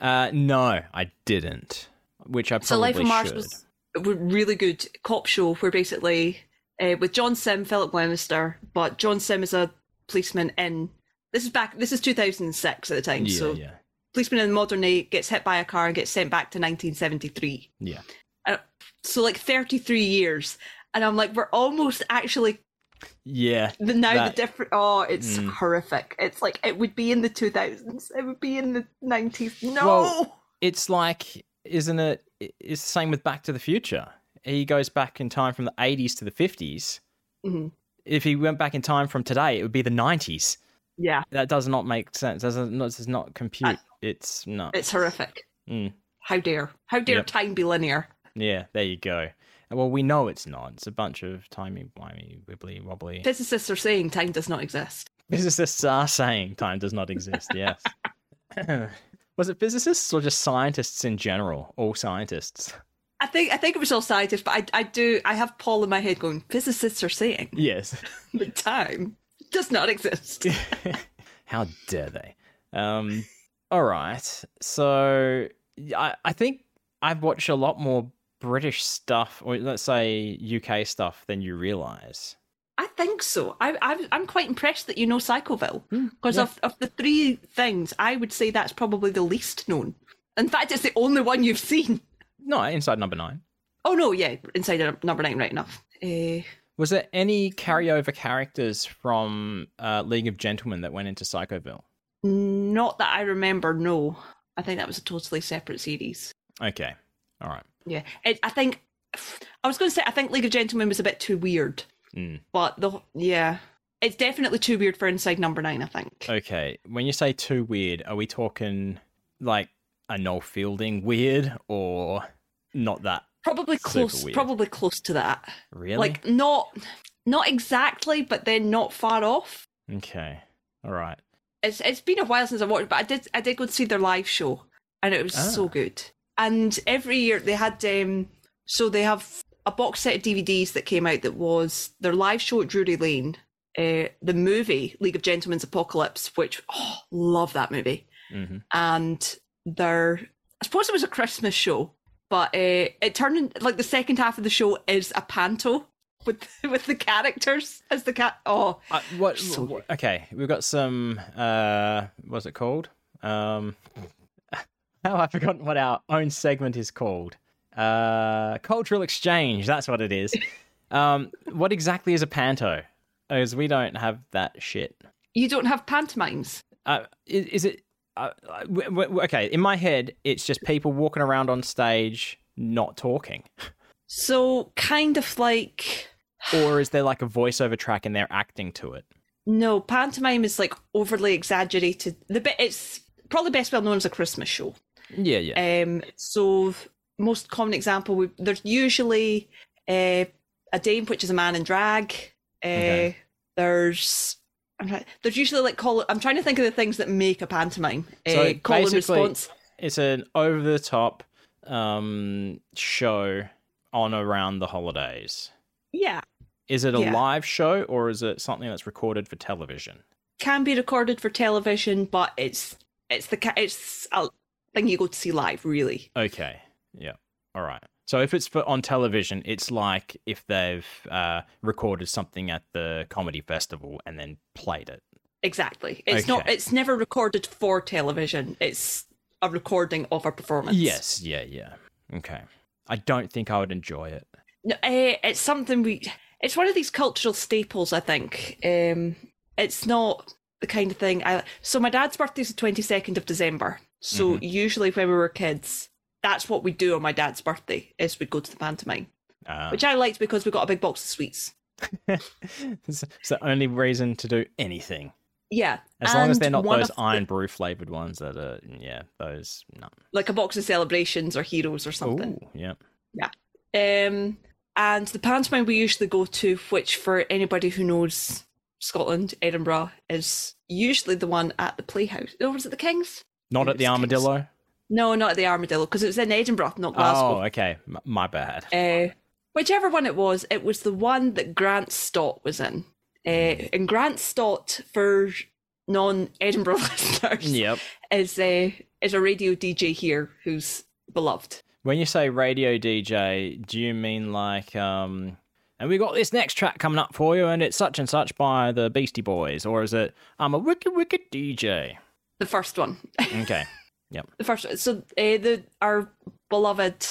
Uh, no, I didn't. Which I probably So Life on Mars should. was a really good cop show where basically uh, with John Simm, Philip Glenister, but John Simm is a policeman in. This is back. This is 2006 at the time. yeah, so yeah, policeman in modern day gets hit by a car and gets sent back to 1973. yeah. So like 33 years, and I'm like, we're almost actually Yeah, the now That- the different. Oh, it's Mm. horrific. It's like it would be in the 2000s. It would be in the 90s. No. Well, it's like, isn't it? It's the same with Back to the Future. He goes back in time from the 80s to the 50s. Mhm. If he went back in time from today, it would be the 90s. Yeah, That does not make sense. Doesn't not does not compute. I- it's not. it's horrific. Mm. How dare? How dare Yep. time be linear? Yeah, there you go. Well, we know it's not. It's a bunch of timey wimey wibbly wobbly. Physicists are saying time does not exist. Physicists are saying time does not exist. Yes. <laughs> <laughs> Was it physicists or just scientists in general? All scientists. I think I think it was all scientists, but I I do I have Paul in my head going. Physicists are saying Yes. <laughs> the time does not exist. <laughs> How dare they? Um, all right. So I, I think I've watched a lot more British stuff, or let's say UK stuff, than you realize. I think so. I, I I'm quite impressed that you know Psychoville because yeah. of of the three things, I would say that's probably the least known. In fact, it's the only one you've seen. No, inside number nine. Oh no, yeah, inside number nine, right enough. Uh, Was there any carryover characters from uh, League of Gentlemen that went into Psychoville? not that I remember. No, I think that was a totally separate series. Okay. All right. Yeah, it, I think I was going to say I think League of Gentlemen was a bit too weird, Mm. but the yeah, it's definitely too weird for Inside Number Nine. I think. Okay. When you say too weird, are we talking like a Noel Fielding weird or not that Probably close. Probably close to that. really? Like not, not exactly, but then not far off. okay. All right. It's it's been a while since I watched, but I did I did go see their live show, and it was Ah. so good. And every year they had um, so they have a box set of DVDs that came out that was their live show at Drury Lane, uh, the movie League of Gentlemen's Apocalypse, which oh love that movie, hmm and their I suppose it was a Christmas show, but uh, it turned in, like the second half of the show is a panto with <laughs> with the characters as the cat. Oh, Uh, what, So what- Okay, we've got some. Uh, what's it called? Um, <laughs> how I've forgotten what our own segment is called. Uh, cultural exchange. That's what it is. <laughs> um, what exactly is a panto? Because we don't have that shit. you don't have pantomimes. Uh, is, is it? Uh, w- w- okay, in my head, it's just people walking around on stage not talking, So kind of like <sighs> or is there like a voiceover track and they're acting to it? no pantomime is like overly exaggerated. The bit it's probably best well known as a Christmas show. Yeah, yeah. Um, so most common example would there's usually uh, a dame, which is a man in drag. Uh, Okay. There's I'm trying, there's usually like call. I'm trying to think of the things that make a pantomime. Uh, So call and response. it's an over the top um show on around the holidays. Yeah, Is it a Yeah. live show or is it something that's recorded for television? can be recorded for television, but it's it's the it's a thing you go to see live. Really. Okay. Yeah. All right. So if it's for on television, it's like if they've uh, recorded something at the comedy festival and then played it. Exactly. It's not. It's never recorded for television. It's a recording of a performance. Yes. Yeah. Yeah. Okay. I don't think I would enjoy it. No, eh, it's something we. It's one of these cultural staples. I think. Um, it's not the kind of thing. I. So my dad's birthday is the twenty second of December. So usually when we were kids, that's what we do on my dad's birthday. Is we go to the pantomime, Uh, which I liked because we got a big box of sweets. <laughs> it's, it's the only reason to do anything. Yeah, As long as they're not those the- Irn-Bru flavored ones that are, yeah, those, no. like a box of celebrations or heroes or something. Ooh, yeah. Um, and the pantomime we usually go to, which for anybody who knows Scotland, Edinburgh, is usually the one at the Playhouse. Or was it the Kings? Not at the Armadillo. Kings. No, not the Armadillo, because it was in Edinburgh, not Glasgow. Oh, okay. M- my bad. Uh, whichever one it was, it was the one that Grant Stott was in. Uh, and Grant Stott, for non-Edinburgh <laughs> listeners, Yep. is a is a radio DJ here who's beloved. When you say radio DJ, do you mean like, um, and we got this next track coming up for you, and it's such and such by the Beastie Boys, or is it I'm a wicked wicked DJ? The first one. <laughs> Okay. The first. So uh, the our beloved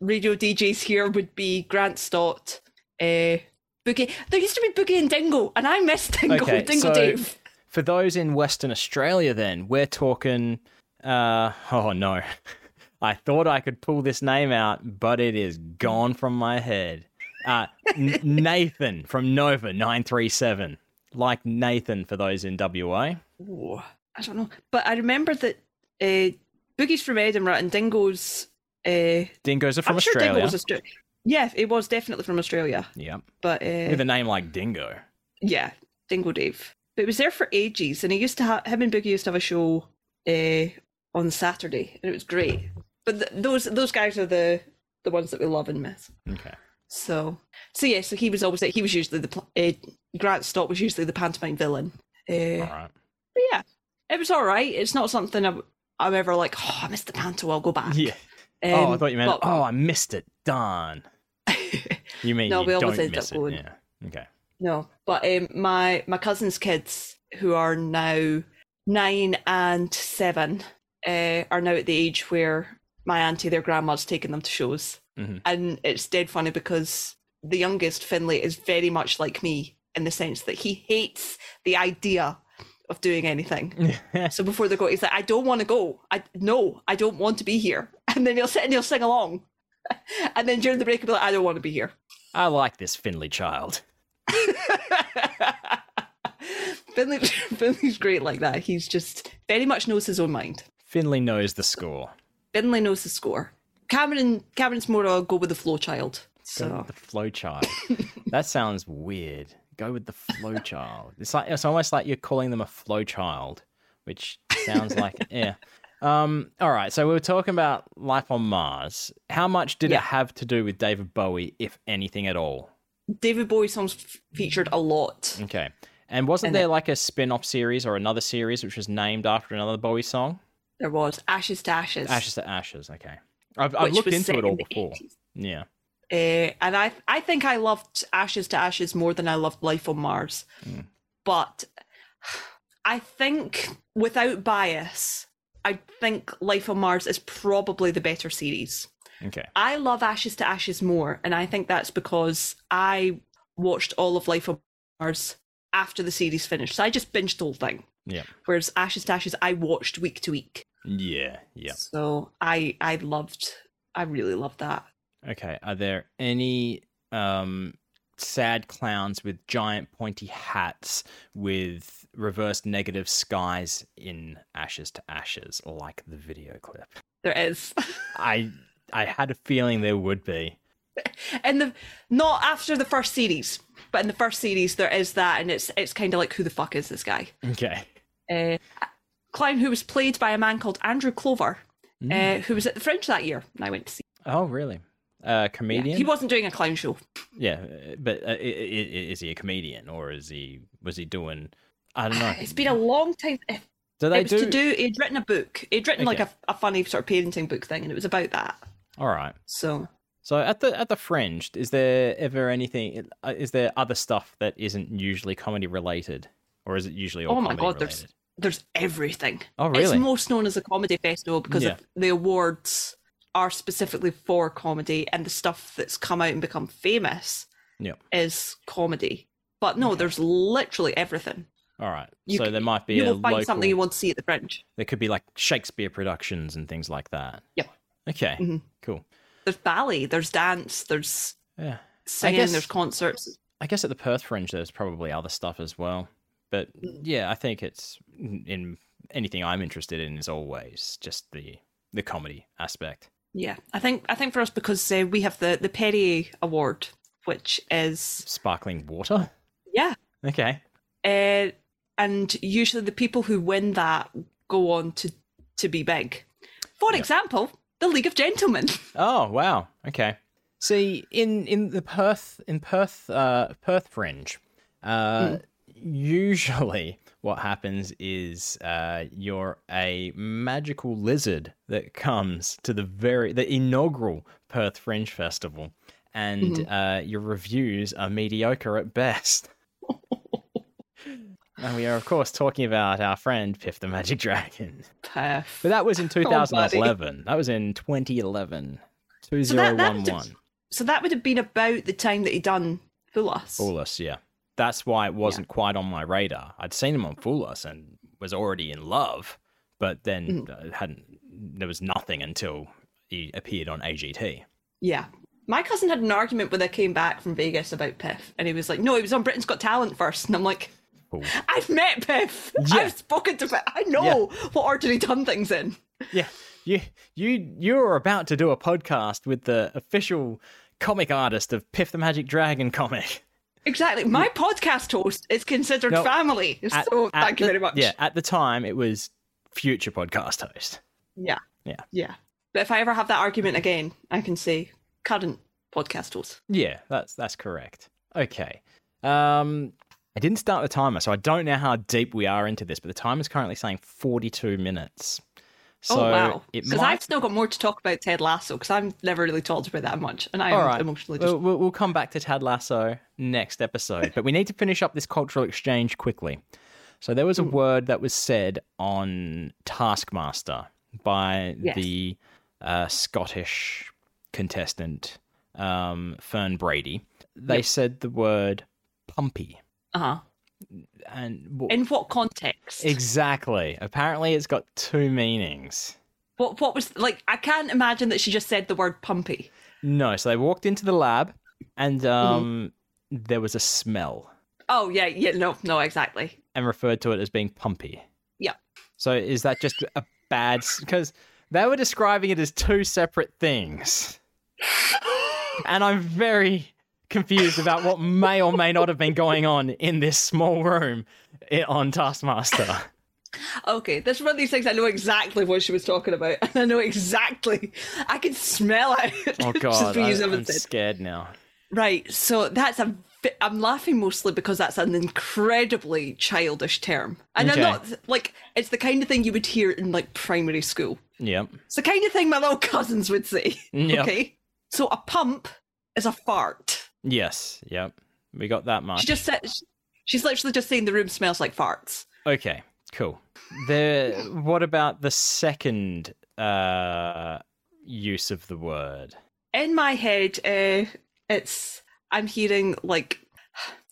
radio DJs here would be Grant Stott, uh, Boogie. There used to be Boogie and Dingo, and I miss <laughs> Dingo. Okay, Dingo so- Dave. For those in Western Australia, then we're talking. Uh, oh no, <laughs> I thought I could pull this name out, but it is gone from my head. Uh, <laughs> Nathan from Nova nine three seven, like Nathan for those in WA. Ooh, I don't know, but I remember that uh, Boogie's from Edinburgh and Dingo's. Uh, Dingoes are from I'm sure Australia. Dingo was Australia. Yeah, it was definitely from Australia, Yeah. but uh, with a name like Dingo. yeah, Dingo Dave. But it was there for ages, and he used to have him and Boogie used to have a show uh, on Saturday, and it was great. But th- those those guys are the the ones that we love and miss. Okay. So so yeah, so he was always he was usually the pl- uh, Grant Stott was usually the pantomime villain. Uh, All right. But yeah, it was all right. It's not something I'm ever like, oh, I missed the panto. I'll go back. Yeah. oh, I Um, thought you meant. but- Oh, I missed it. Darn. <laughs> You mean No, you we always don't end miss it? going- Yeah. Okay. No, but um, my my cousin's kids, who are now nine and seven, uh, are now at the age where my auntie, their grandma's taking them to shows, Mhm. and it's dead funny because the youngest Finley is very much like me in the sense that he hates the idea of doing anything. So before they go, he's like, "I don't want to go. I no, I don't want to be here." <laughs> And then he'll sit and he'll sing along, <laughs> and then during the break he'll be like, "I don't want to be here." I like this Finley child. <laughs> Finley, Finley's great like that. He's just very much knows his own mind. Finley knows the score. Finley knows the score. Cameron, Cameron's more a go with the flow child. Go So with the flow child. that sounds weird. Go with the flow child. It's like it's almost like you're calling them a flow child, which sounds like <laughs> yeah. Um. All right. So we were talking about life on Mars. How much did Yeah. it have to do with David Bowie, if anything at all? David Bowie songs f- featured a lot. Okay. And wasn't And there it- like a spin-off series or another series which was named after another Bowie song? There was Ashes to Ashes, Ashes to Ashes. Okay. I've, I've looked into it all before. 80s. Yeah. Uh, and I, I think I loved Ashes to Ashes more than I loved Life on Mars. Mm. But I think, without bias, I think Life on Mars is probably the better series. Okay. I love Ashes to Ashes more, and I think that's because I watched all of Life on Mars after the series finished. So I just binged the whole thing. Yeah. Whereas Ashes to Ashes, I watched week to week. Yeah. Yeah. So I I loved, I really loved that. Okay. Are there any um sad clowns with giant pointy hats with reversed negative skies in Ashes to Ashes, like the video clip? There is, <laughs> I I had a feeling there would be. and the not after the first series, but in the first series there is that, and it's it's kind of like who the fuck is this guy? Okay. Uh, clown who was played by a man called Andrew Clover, uh, who was at the Fringe that year, and I went to see. Oh, really? Uh, comedian? He wasn't doing a clown show. Yeah, but uh, is he a comedian or is he was he doing? I don't know. It's been a long time. Do they it was do? to do. He'd written a book. He'd written like a, a funny sort of parenting book thing, and it was about that. All right. So So at the at the fringe, is there ever anything? uh, Is there other stuff that isn't usually comedy related, or is it usually all Oh my God, there's- related? there's everything. Oh, really? It's most known as a comedy festival because Yeah. of the awards are specifically for comedy, and the stuff that's come out and become famous Yep. is comedy. But no, there's literally everything. All right. You so there might be You will find local. something you want to see at the Fringe. There could be like Shakespeare productions and things like that. Yep. Okay. Mhm. Cool. There's ballet, there's dance, there's Yeah. singing, guess- there's concerts. I guess at the Perth Fringe, there's probably other stuff as well. But yeah, I think it's in anything I'm interested in is always just the the comedy aspect. Yeah, I think I think for us because uh, we have the the Perrier Award, which is Sparkling water. yeah, Okay. uh, and usually the people who win that go on to to be big. For Yeah. example, the League of Gentlemen. <laughs> Oh wow. Okay. See, in in the Perth in Perth uh, Perth Fringe, uh, usually what happens is uh, you're a magical lizard that comes to the very the inaugural Perth Fringe Festival, and uh, your reviews are mediocre at best. <laughs> and we are, of course, talking about our friend Piff the Magic Dragon. Perth. But that was in <laughs> buddy. 2011. that was in 2011. So that- that 2011. So that would have been about the time that he done Fool Us. Fool Us, yeah. That's why it wasn't quite on my radar. I'd seen him on Fool Us and was already in love, but then Mm. uh, hadn't. There was nothing until he appeared on AGT. Yeah. My cousin had an argument when I came back from Vegas about Piff, and he was like, "No, he was on Britain's Got Talent first. and I'm like. "I've met Piff. Yeah. I've spoken to Piff. I know what order he done things in." Yeah, you you you were about to do a podcast with the official comic artist of Piff the Magic Dragon comic. Exactly. My podcast host is considered No, family. At- so at thank you the- very much. Yeah, at the time it was future podcast host. Yeah. Yeah. Yeah. But if I ever have that argument again, I can say current podcast host. Yeah, that's that's correct. Okay. Um I didn't start the timer, so I don't know how deep we are into this, but the timer timer's currently saying 42 minutes. So oh wow! Because might I've still got more to talk about Ted Lasso because I've never really talked about that much, and I'm right. emotionally just We'll, we'll, we'll come back to Ted Lasso next episode, but we need to finish up this cultural exchange quickly. So there was Hmm. a word that was said on Taskmaster by Yes. the uh, Scottish contestant um, Fern Brady. They Yep. said the word pumpy, uh huh. And w- In what context? exactly. Apparently, it's got two meanings. what what was like? I can't imagine that she just said the word pumpy. No, so they walked into the lab, and Mm-hmm. um, there was a smell. Oh yeah, yeah, no, no, exactly. and referred to it as being pumpy. Yeah. So is that just a bad? Because they were describing it as two separate things, <laughs> and I'm very confused about what may or may not have been going on in this small room on Taskmaster. Okay, that's one of these things I know exactly what she was talking about, <laughs> and I know exactly. I can smell it. <laughs> Oh God, I, am scared now. Right, so that's a. I'm laughing mostly because that's an incredibly childish term, and Okay. I'm not like it's the kind of thing you would hear in like primary school. Yep. It's the kind of thing my little <laughs> cousins would say. Yep. Okay, so a pump is a fart. Yes. Yep. We got that much. She just said she's literally just saying the room smells like farts. Okay, cool. The what about the second uh, use of the word? in my head, uh, it's I'm hearing like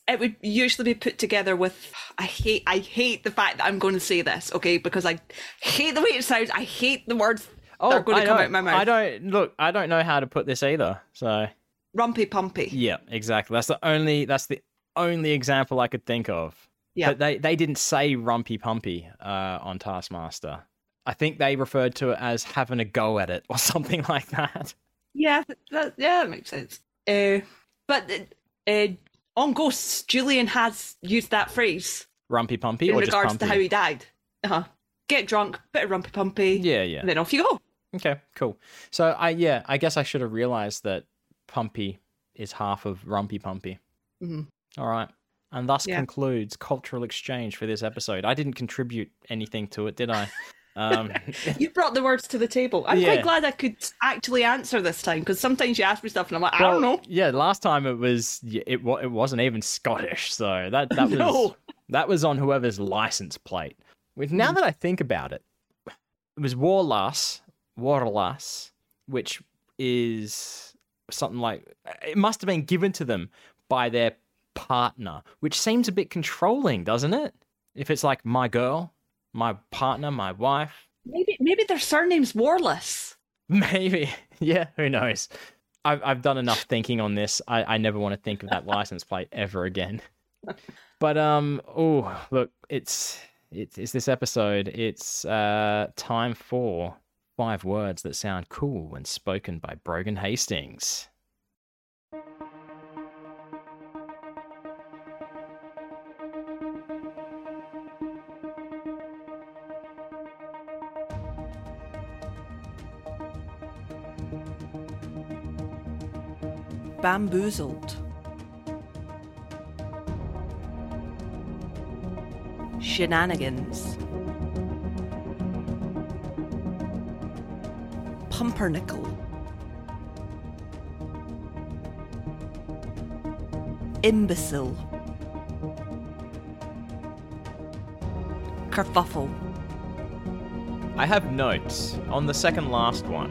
it would usually be put together with I hate I hate the fact that I'm going to say this, okay, because I hate the way it sounds. I hate the words that are going Oh, I to come out of my mouth. I don't look. I don't know how to put this either. So Rumpy pumpy. yeah, exactly. That's the only. That's the only example I could think of. Yeah. But they they didn't say rumpy pumpy uh, on Taskmaster. I think they referred to it as having a go at it or <laughs> something like that. Yeah, that, yeah, that makes sense. Uh, but uh, on Ghosts, Julian has used that phrase Rumpy pumpy in or just regards pumpy. to how he died. Uh-huh. Get drunk, bit of rumpy pumpy, yeah, yeah. and then off you go. Okay, cool. So I yeah, I guess I should have realized that pumpy is half of rumpy pumpy. Mhm. All right. And thus Yeah. concludes cultural exchange for this episode. I didn't contribute anything to it, did I? Um, <laughs> You brought the words to the table. I'm Yeah. quite glad I could actually answer this time because sometimes you ask me stuff and I'm like, I don't know. Yeah, last time it was it it wasn't even Scottish, so that that <laughs> was No. that was on whoever's license plate. With now that I think about it, it was Warlass, Warlass, which is something like it must have been given to them by their partner, which seems a bit controlling, doesn't it? If it's like my girl, my partner, my wife, Maybe maybe their surname's Warless. <laughs> Maybe. Yeah, who knows? I've, I've done enough thinking on this. I, I never want to think of that license plate ever again. <laughs> But um, oh look, it's it's it's this episode. It's uh time for five words that sound cool when spoken by Brogan Hastings. Bamboozled. Shenanigans. Pumpernickel. Imbecile. Kerfuffle. I have notes on the second last one.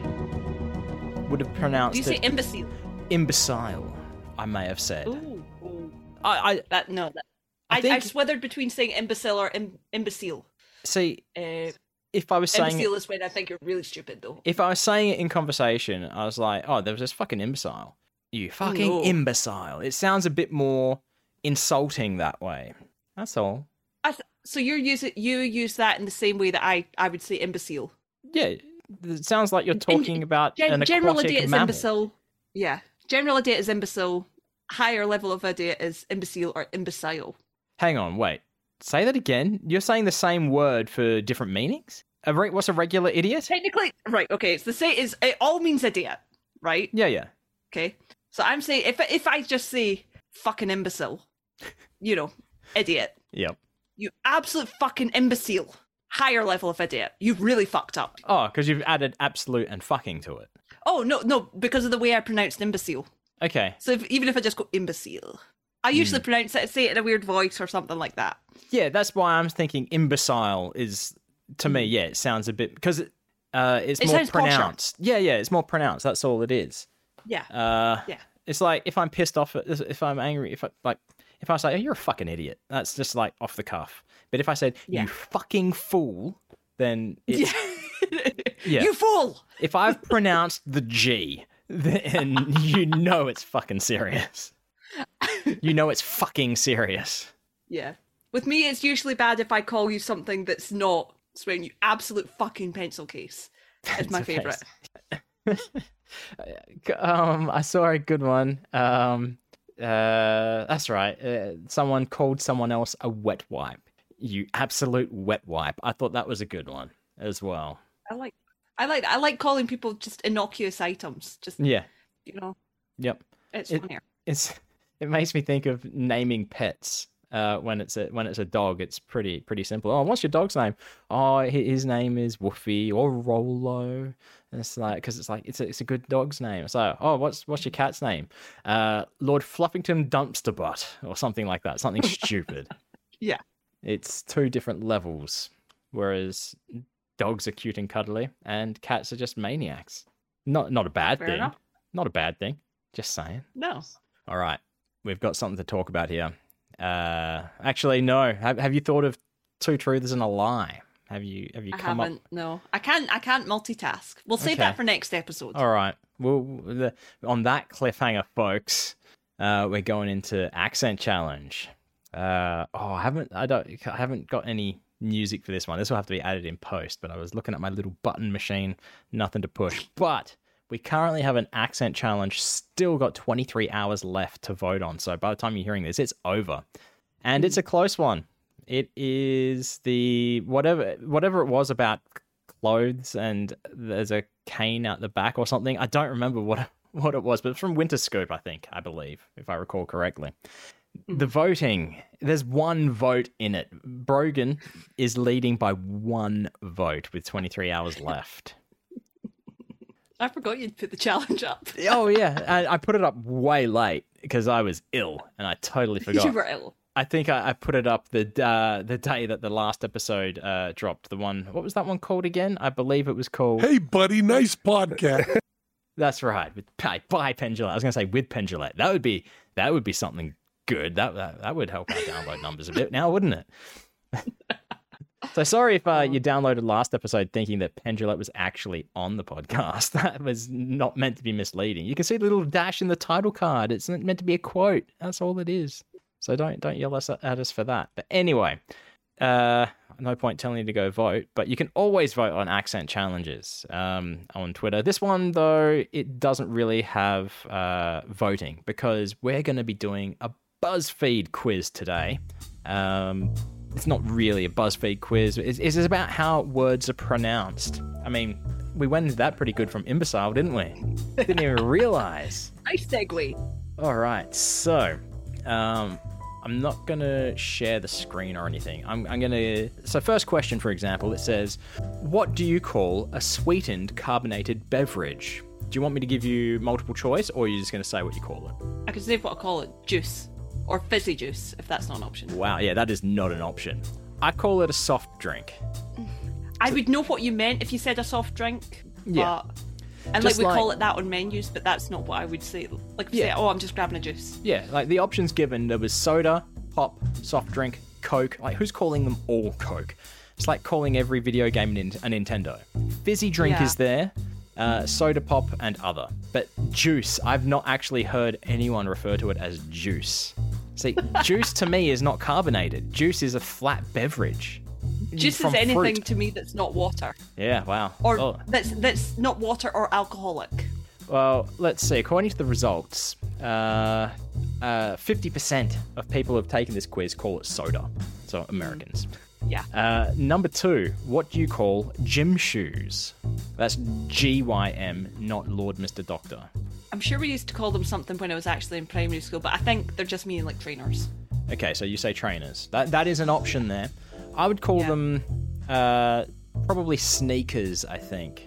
Would have pronounced Do you say it imbecile? imbecile. I may have said. Ooh, ooh. I, I That no. That, I I, I, think- swithered between saying imbecile or Im- imbecile. see Uh, if I was saying it, imbecile is when I think you're really stupid, though. if I was saying it in conversation, I was like, oh, there was this fucking imbecile. You fucking imbecile. It sounds a bit more insulting that way. That's all. Th- so you're using you use that in the same way that I I would say imbecile. Yeah, it sounds like you're talking about Gen- an general idiot is imbecile. Yeah, general idiot is imbecile. Higher level of idiot is imbecile or imbecile. Hang on, wait. Say that again. You're saying the same word for different meanings. A re- what's a regular idiot? Technically, right? Okay, it's the same. Is it all means idiot, right? Yeah, yeah. Okay, so I'm saying if if I just say fucking imbecile, <laughs> you know, idiot, Yep. you absolute fucking imbecile. Higher level of idiot. You've really fucked up. Oh, because you've added absolute and fucking to it. Oh no, no, because of the way I pronounced imbecile. Okay. So if, even if I just go imbecile, I usually pronounce it, say it in a weird voice or something like that. Yeah, that's why I'm thinking imbecile is to me. Yeah, it sounds a bit because it, uh, it's It more posher. pronounced. Yeah, yeah, it's more pronounced. That's all it is. Yeah. Uh, Yeah. It's like if I'm pissed off, at, if I'm angry, if I like, if I say, "Oh, you're a fucking idiot," that's just like off the cuff. But if I said, Yeah. "You fucking fool," then <laughs> it's Yeah. You fool! if I've pronounced the G, <laughs> then you know it's fucking serious. <laughs> You know it's fucking serious. Yeah. With me, it's usually bad if I call you something that's not swearing you absolute fucking pencil case. It's my favourite. <laughs> um, I saw a good one. Um, uh, that's right. Uh, someone called someone else a wet wipe. You absolute wet wipe. I thought that was a good one as well. I like, I like, I like calling people just innocuous items. Just Yeah. you know, Yep. it's It- funnier. It's it makes me think of naming pets. Uh, when it's a when it's a dog, it's pretty pretty simple. Oh, what's your dog's name? Oh, his name is Woofy or Rollo. And it's like because it's like it's a it's a good dog's name. So, oh, what's what's your cat's name? Uh, Lord Fluffington Dumpster Butt or something like that. Something <laughs> stupid. Yeah. It's two different levels. Whereas dogs are cute and cuddly, and cats are just maniacs. Not not a bad Fair thing. enough. Not a bad thing. Just saying. No. All right, we've got something to talk about here. Uh, actually, no. Have, have you thought of two truths and a lie? Have you have you I come haven't. up? No, I can't. I can't multitask. We'll save Okay. that for next episode. All right. Well, the, on that cliffhanger, folks, uh, we're going into accent challenge. Uh, oh, I haven't. I don't. I haven't got any music for this one. This will have to be added in post. But I was looking at my little button machine, nothing to push. But we currently have an accent challenge. Still got 23 hours left to vote on. So by the time you're hearing this, it's over, and it's a close one. It is the whatever whatever it was about clothes and there's a cane out the back or something. I don't remember what <laughs> what it was, but from Winter Scoop, I think, I believe, if I recall correctly. The voting, there's one vote in it. Brogan is leading by one vote with 23 hours left. I forgot you'd put the challenge up. <laughs> oh yeah, I, I put it up way late because I was ill and I totally <laughs> forgot. you were ill. I think I, I put it up the uh, the day that the last episode uh, dropped. The one, what was that one called again? I believe it was called. Hey, buddy, nice podcast. <laughs> That's right. With by, by Penn Jillette. I was going to say with Penn Jillette. That would be that would be something good. That that, that would help our download numbers a bit now, wouldn't it? So sorry if uh, you downloaded last episode thinking that Penn Jillette was actually on the podcast. <laughs> That was not meant to be misleading. You can see the little dash in the title card. It's meant to be a quote. That's all it is. So don't don't yell us at us for that. But anyway, uh, no point telling you to go vote, but you can always vote on accent challenges um, on Twitter. This one, though, it doesn't really have uh, voting because we're going to be doing a BuzzFeed quiz today. Um, it's not really a BuzzFeed quiz. It's, it's about how words are pronounced. I mean, we went into that pretty good from imbecile, didn't we? Didn't even realize. <laughs> Nice segue. All right, so um, I'm not gonna share the screen or anything. I'm, I'm gonna. So, first question, for example, it says, "What do you call a sweetened carbonated beverage?" Do you want me to give you multiple choice, or are you just gonna say what you call it? I could say what I call it juice or fizzy juice if that's not an option. Wow, yeah, that is not an option. I call it a soft drink. I would know what you meant if you said a soft drink. Yeah. But, and Just like we like- call it that on menus, but that's not what I would say. Like if you say, "Oh, I'm just grabbing a juice." Yeah, like the options given, there was soda, pop, soft drink, Coke. Like, who's calling them all Coke? It's like calling every video game a Nintendo. Fizzy drink Yeah. is there, uh, soda pop, and other. But juice, I've not actually heard anyone refer to it as juice. See, juice to me is not carbonated. Juice is a flat beverage. Juice is anything fruit. to me that's not water, Yeah, wow. or Oh. that's that's not water or alcoholic. Well, let's see. According to the results, uh, uh, 50% of people who have taken this quiz call it soda. So Americans. Yeah. Uh, number two, what do you call gym shoes? That's G Y M, not Lord Mr. Doctor. I'm sure we used to call them something when I was actually in primary school, but I think they're just meaning like trainers. Okay, so you say trainers. That that is an option there. I would call Yeah. them uh, probably sneakers. I think.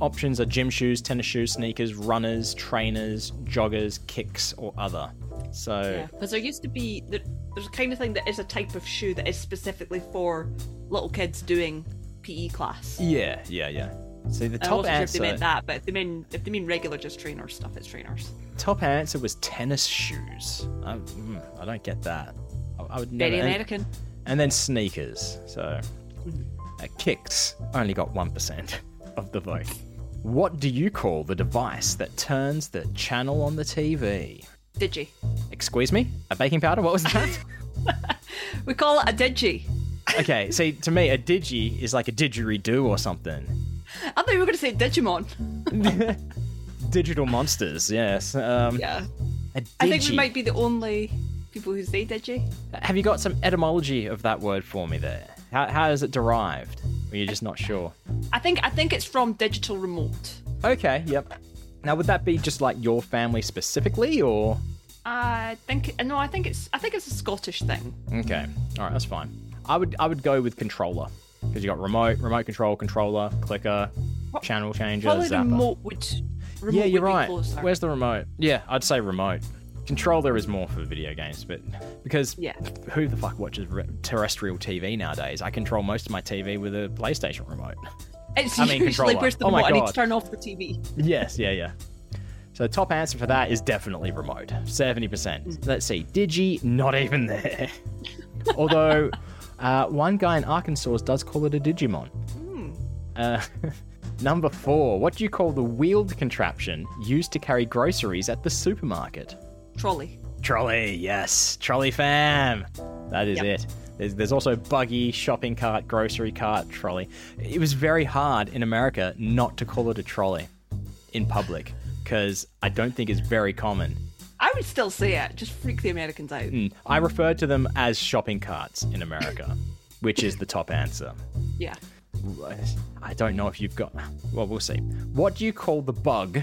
Options are gym shoes, tennis shoes, sneakers, runners, trainers, joggers, kicks, or other. So Yeah, because there used to be there, there's a kind of thing that is a type of shoe that is specifically for little kids doing PE class. yeah, yeah, yeah. So the I top wasn't sure if they meant that, but if they mean if they mean regular just trainer stuff, it's trainers. Top answer was tennis shoes. I, mm, I don't get that. I, I would never. Very and- American. and then sneakers. So uh, kicks only got one percent <laughs> of the vote. What do you call the device that turns the channel on the TV? Digi. Excuse me, a baking powder? What was that? <laughs> <laughs> We call it a digi. okay, <laughs> see, to me, a digi is like a didgeridoo or something. I thought you were going to say Digimon. Digital monsters, yes. Um, Yeah. I think we might be the only people who say digi. Have you got some etymology of that word for me there? How, how is it derived? Or you're just not sure? I think I think it's from digital remote. Okay, yep. Now, would that be just like your family specifically, or? I think no, I think it's I think it's a Scottish thing. Okay, all right, that's fine. I would I would go with controller because you got remote, remote control, controller, clicker, channel changer, Probably zapper. remote would. Remote yeah, you're right. Where's the remote? Yeah, I'd say remote. Controller is more for video games, but because Yeah. who the fuck watches re- terrestrial TV nowadays? I control most of my TV with a PlayStation remote. <laughs> It's I mean, usually controller. where's the Oh my remote? I need God. to turn off the TV. Yes, yeah, yeah. So the top answer for that is definitely remote. 70%. Let's see. Digi, not even there. <laughs> Although uh, one guy in Arkansas does call it a Digimon. Uh, <laughs> number four. What do you call the wheeled contraption used to carry groceries at the supermarket? Trolley. Trolley, yes. Trolley fam. That is Yep. it. There's, there's also buggy, shopping cart, grocery cart, trolley. It was very hard in America not to call it a trolley in public because I don't think it's very common. I would still say it. Just freak the Americans out. Mm, I refer to them as shopping carts in America, which is the top answer. Yeah. I don't know if you've got. Well, we'll see. What do you call the bug,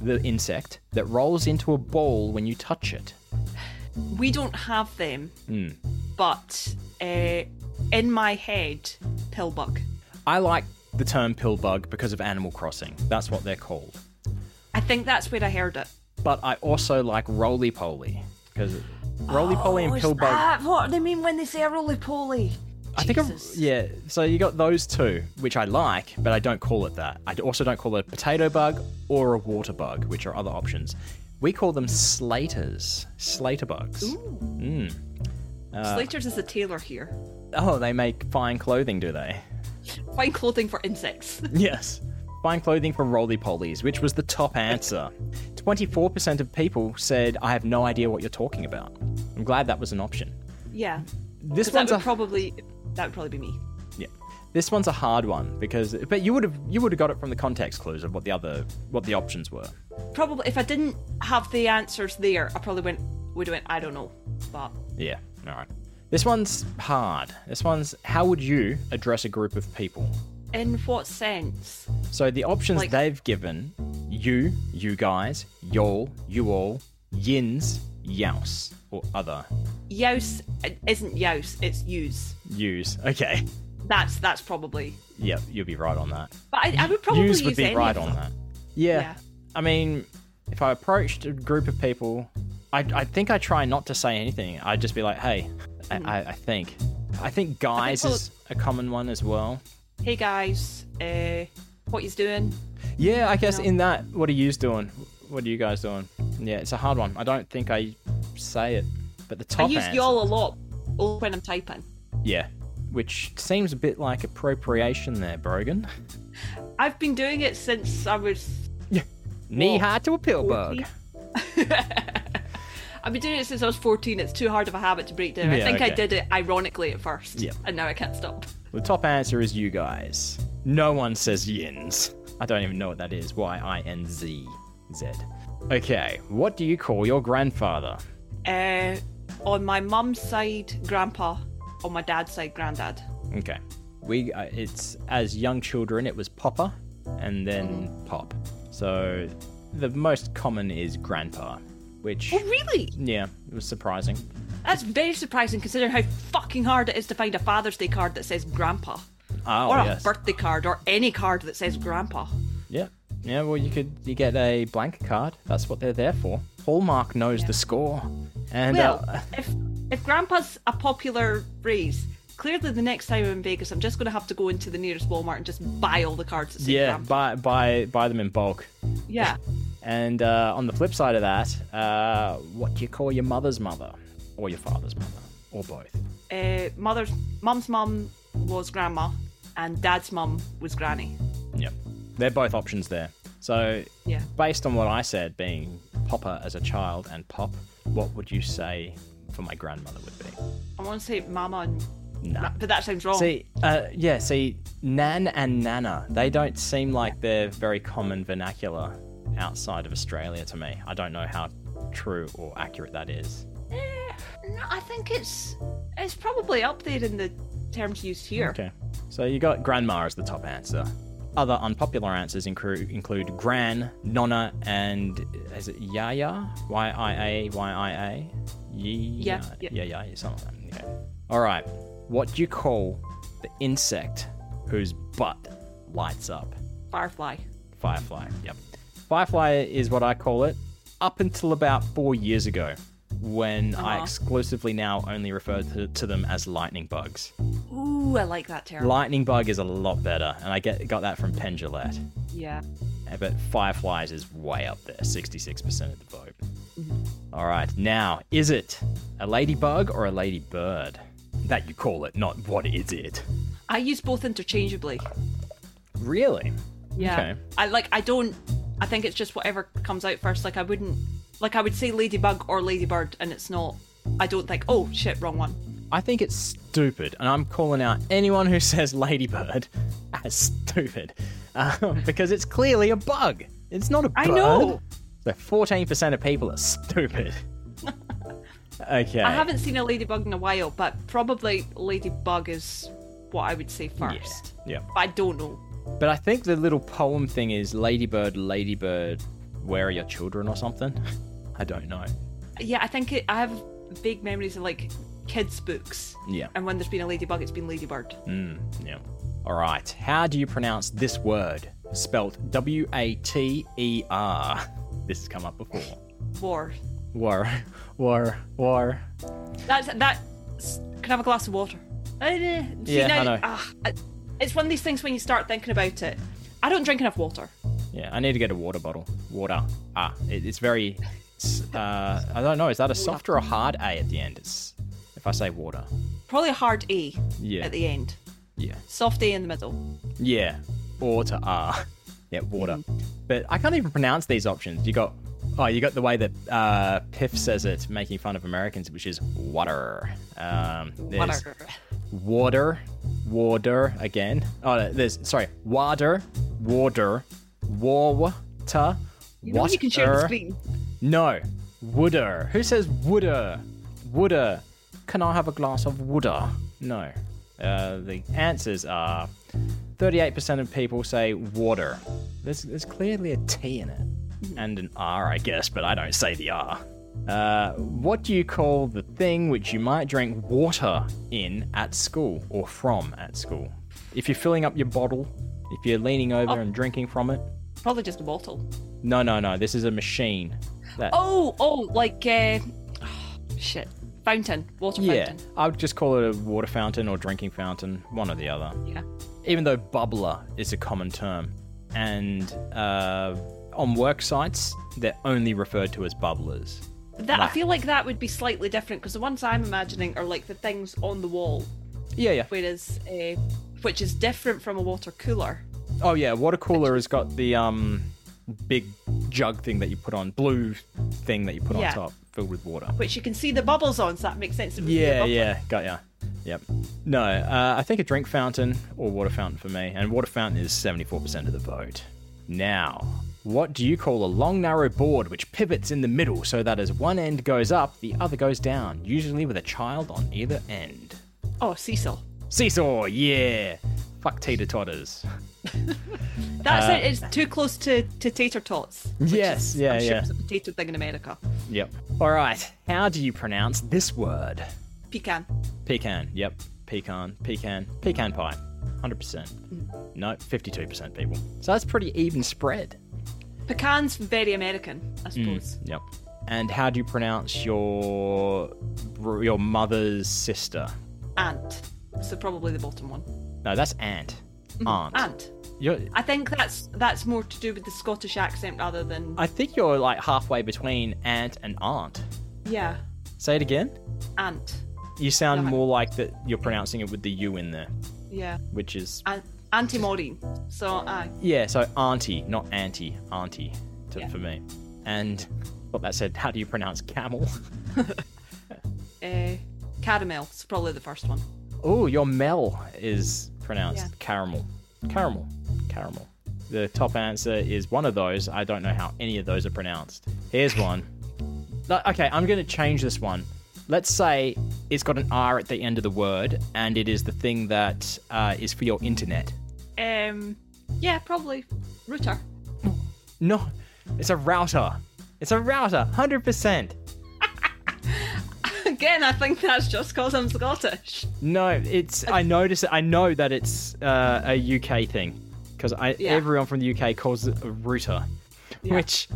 the insect, that rolls into a ball when you touch it? We don't have them, Hmm. but uh, in my head, pill bug. I like the term pill bug because of Animal Crossing. That's what they're called. I think that's where I heard it. But I also like roly poly because roly poly and pill bug. what do they mean when they say a roly poly? I think, yeah. So you got those two, which I like, but I don't call it that. I also don't call it a potato bug or a water bug, which are other options. We call them slaters, slater bugs. Mm. Uh, Slater's is a tailor here. Oh, they make fine clothing, do they? Fine clothing for insects. <laughs> Yes. Fine clothing for roly polies, which was the top answer. 24% of people said, I have no idea what you're talking about. I'm glad that was an option. Yeah. This 'Cause that would a probably that would probably be me. This one's a hard one because but you would have you would have got it from the context clues of what the other what the options were. Probably if I didn't have the answers there, I probably went would have went I don't know. But Yeah. All right. This one's hard. This one's how would you address a group of people? in what sense? So the options Like- they've given you, you guys, y'all, you all, yins, youse, or other. Youse isn't youse, it's use. Use. Okay. That's that's probably. Yeah, you'll be right on that. But I, I would probably Use use would be any right of on them. that. Yeah. Yeah. I mean, if I approached a group of people, I, I think I try not to say anything. I'd just be like, hey, I, I, I think. I think guys well- is a common one as well. Hey guys, uh, what you doing? Yeah, I guess No. in that, what are you doing? What are you guys doing? Yeah, it's a hard one. I don't think I say it, but the top. I use answer, y'all a lot when I'm typing. yeah, which seems a bit like appropriation there, Brogan. I've been doing it since I was. knee high to a pill bug. <laughs> I've been doing it since I was 14. It's too hard of a habit to break down. I Yeah, think I did it ironically at first. Yeah. And now I can't stop. The top answer is you guys. No one says yins. I don't even know what that is. Y I N Z Z. Okay, what do you call your grandfather? Uh, on my mum's side, grandpa. On my dad's side, granddad. Okay, we uh, it's as young children it was Popper, and then Pop. So the most common is Grandpa, which Oh, really? yeah, it was surprising. That's very surprising considering how fucking hard it is to find a Father's Day card that says grandpa. Oh or a yes, birthday card or any card that says grandpa. yeah, yeah. Well, you could you get a blank card. That's what they're there for. Hallmark knows the score, and Well, uh, if if grandpa's a popular phrase, clearly the next time I'm in Vegas, I'm just going to have to go into the nearest Walmart and just buy all the cards that say yeah, grandpa. buy buy buy them in bulk. Yeah. <laughs> And uh, on the flip side of that, uh, what do you call your mother's mother, or your father's mother, or both? Uh, mother's mum's mum was grandma, and dad's mum was granny. Yep, they're both options there. So, Yeah. based on what I said, being Popper as a child and Pop, what would you say for my grandmother would be? I want to say mama and. Nah. But that sounds wrong. See, uh, yeah, see, Nan and Nana, they don't seem like they're very common vernacular outside of Australia to me. I don't know how true or accurate that is. Eh, no, I think it's it's probably up there in the terms used here. Okay. So you got grandma as the top answer. Other unpopular answers include include gran, nonna, and is it yaya? Y I A Y I A. Yeah, yeah. Yeah, yeah, yeah, something like that. Okay. All right. What do you call the insect whose butt lights up? Firefly. Firefly. Yep. Firefly is what I call it. Up until about four years ago, when I Uh-huh. exclusively now only refer to, to them as lightning bugs. Ooh, I like that term. Lightning bug is a lot better, and I get got that from Penn Jillette. yeah. But fireflies is way up there, 66% of the vote. Mm-hmm. All right, now, is it a ladybug or a ladybird? That you call it, not what is it? I use both interchangeably. Really? Yeah. Okay. I like I don't I think it's just whatever comes out first. Like I wouldn't like I would say ladybug or ladybird and it's not I don't think, oh shit, wrong one. I think it's stupid, and I'm calling out anyone who <laughs> says ladybird as stupid um, <laughs> because it's clearly a bug. It's not a bird. I know. So 14% of people are stupid. <laughs> okay. I haven't seen a ladybug in a while, but probably ladybug is what I would say first. Yeah. But I don't know. But I think the little poem thing is Ladybird, Ladybird, where are your children or something? <laughs> I don't know. Yeah, I think it, I have big memories of like kids' books. Yeah. And when there's been a ladybug, it's been ladybird. Mm, yeah. All right. How do you pronounce this word? Spelt W A T E R. This has come up before. War. War, war, war. That's that. Can I have a glass of water? Uh, see, Yeah, now, I know. I- it's one of these things when you start thinking about it. I don't drink enough water. Yeah, I need to get a water bottle. Water. Ah, it, it's very. Uh, I don't know. Is that a soft or a hard A at the end? It's if I say water. Probably a hard E. Yeah. at the end. Yeah. Soft E in the middle. Yeah. Or to R. Yeah, water. Mm-hmm. But I can't even pronounce these options. You got Oh, you got the way that uh, Piff says it, making fun of Americans, which is water. Um, there's Water. water, water again. Oh, there's sorry, water, water, water, You know you can share the screen. No, wooder. Who says wooder? Wooder. Can I have a glass of wooder? No. Uh, the answers are 38% of people say water. There's, there's clearly a T in it. And an R, I guess, but I don't say the R. Uh, what do you call the thing which you might drink water in at school or from at school? If you're filling up your bottle, if you're leaning over and drinking from it. Probably just a bottle. No, no, no. This is a machine. That, Oh, oh, like uh, <sighs> shit, fountain, water Yeah, fountain. I would just call it a water fountain or drinking fountain, one or the other. Yeah. Even though bubbler is a common term, and uh, on work sites they're only referred to as bubblers. That I feel like that would be slightly different because the ones I'm imagining are like the things on the wall, Yeah, yeah. whereas uh, which is different from a water cooler. Oh yeah, water cooler has got the um big jug thing that you put on, blue thing that you put Yeah. on top, filled with water. Which you can see the bubbles on, so that makes sense. It would be a Yeah, yeah, got ya. Yep. No, uh, I think a drink fountain or water fountain for me, and water fountain is 74% of the vote. Now, what do you call a long, narrow board which pivots in the middle so that as one end goes up, the other goes down, usually with a child on either end? Oh, Cecil. Seesaw, yeah. Fuck teeter totters. That's Uh, it. It's too close to, to tater tots. Yes, is, yeah, I'm sure yeah. It's a potato thing in America. Yep. All right. How do you pronounce this word? Pecan. Pecan. Yep. Pecan. Pecan. Pecan pie. 100%. Mm. No, 52% people. So that's pretty even spread. Pecan's very American, I mm, suppose. Yep. And how do you pronounce your your mother's sister? Aunt. So probably the bottom one. No, that's aunt. Mm-hmm. Aunt. Ant. You're, I think that's that's more to do with the Scottish accent rather than I think you're like halfway between aunt and aunt. yeah, Say it again. Aunt. You sound No. more like that you're pronouncing it with the U in there, Yeah, which is An- anti-Maureen. So aye. yeah. So auntie, not auntie, auntie to, Yeah. for me. And what that said, how do you pronounce camel? Uh, <laughs> caramel. It's probably the first one. Oh, your Mel is pronounced Yeah. caramel. Caramel. Caramel. The top answer is one of those. I don't know how any of those are pronounced. Here's one. Okay, I'm going to change this one. Let's say it's got an R at the end of the word, and it is the thing that uh, is for your internet. Um, yeah, probably router. No, it's a router. It's a router, 100%. <laughs> Again, I think that's just because I'm Scottish. No, it's. I notice. I know that it's uh, a UK thing because I Yeah. everyone from the UK calls it a router, Yeah. which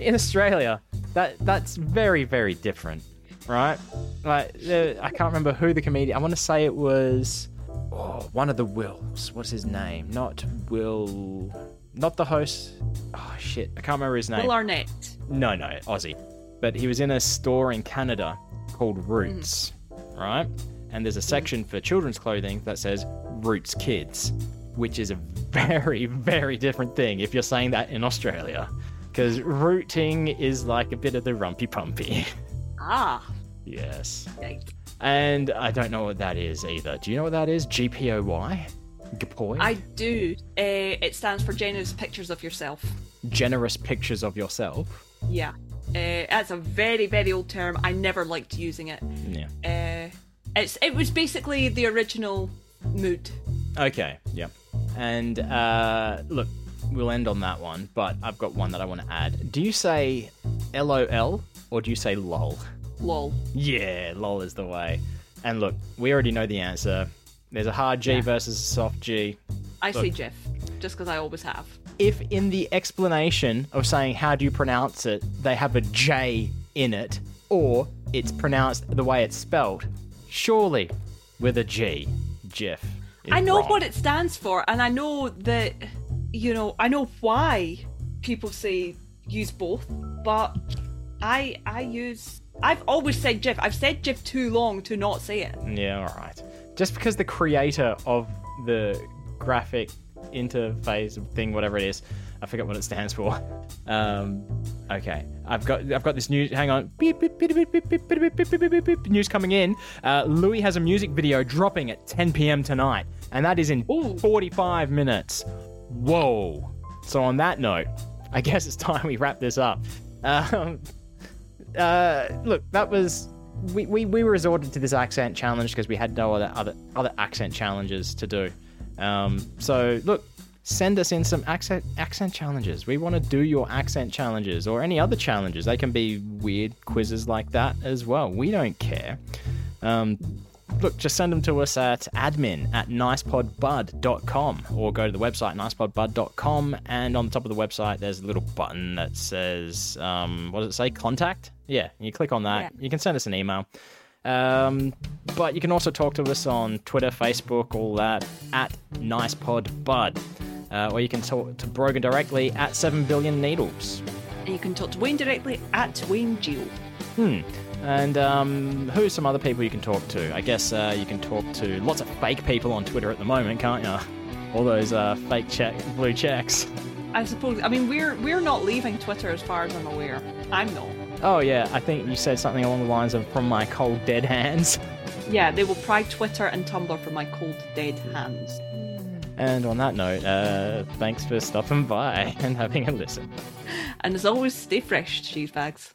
in Australia that that's very very different, right? Like uh, I can't remember who the comedian. I want to say it was oh, one of the Wills. What's his name? Not Will. Not the host. Oh shit! I can't remember his name. Will Arnett. No, no, Aussie. But he was in a store in Canada called Roots, right? And there's a section for children's clothing that says Roots Kids, which is a very, <laughs> very different thing if you're saying that in Australia. Because rooting is like a bit of the rumpy pumpy. Ah, <laughs> yes. And I don't know what that is either. Do you know what that is? GPOY? Gapoy? I do. Uh, it stands for generous pictures of yourself. Generous pictures of yourself. Yeah. Uh, that's a very, very old term. I never liked using it. Yeah. Uh, it's it was basically the original mood. Okay, yep. And uh, look, we'll end on that one, but I've got one that I want to add. Do you say LOL or do you say LOL? Lol. Yeah, LOL is the way. And look, we already know the answer. There's a hard G Yeah. versus a soft G. I say Look. Jiff, just because I always have. If in the explanation of saying how do you pronounce it, they have a J in it, or it's pronounced the way it's spelled, surely with a G, Jiff. is I know wrong. what it stands for, and I know that, you know, I know why people say use both, but I I use. I've always said Jiff. I've said Jiff too long to not say it. Yeah, all right. Just because the creator of the graphic interface thing, whatever it is, I forget what it stands for. Um, okay, I've got I've got this news. Hang on, beep, beep, beep, beep, beep, beep, beep, beep, beep, beep, beep, beep. news coming in. Uh, Louis has a music video dropping at 10 p.m. tonight, and that is in Ooh. 45 minutes. Whoa! So on that note, I guess it's time we wrap this up. Um, uh, look, that was we, we, we resorted to this accent challenge because we had no other other other accent challenges to do. Um, so look, send us in some accent accent challenges. We want to do your accent challenges or any other challenges. They can be weird quizzes like that as well. We don't care. Um, look, just send them to us at admin at nicepodbud.com or go to the website nicepodbud.com and on the top of the website there's a little button that says, um, what does it say? Contact? Yeah, you click on that. Yeah. You can send us an email. Um, but you can also talk to us on Twitter, Facebook, all that at nicepodbud. Uh, or you can talk to Brogan directly at 7 billion needles. And you can talk to Wayne directly at Wayne Geo. Hmm. And um, who's some other people you can talk to? I guess uh, you can talk to lots of fake people on Twitter at the moment, can't you? All those uh, fake check blue checks. I suppose. I mean, we're we're not leaving Twitter as far as I'm aware. I'm not. Oh yeah, I think you said something along the lines of "from my cold dead hands." <laughs> Yeah, they will pry Twitter and Tumblr from my cold dead hands. And on that note, uh, thanks for stopping by <laughs> and having a listen. And as always, stay fresh, cheese bags.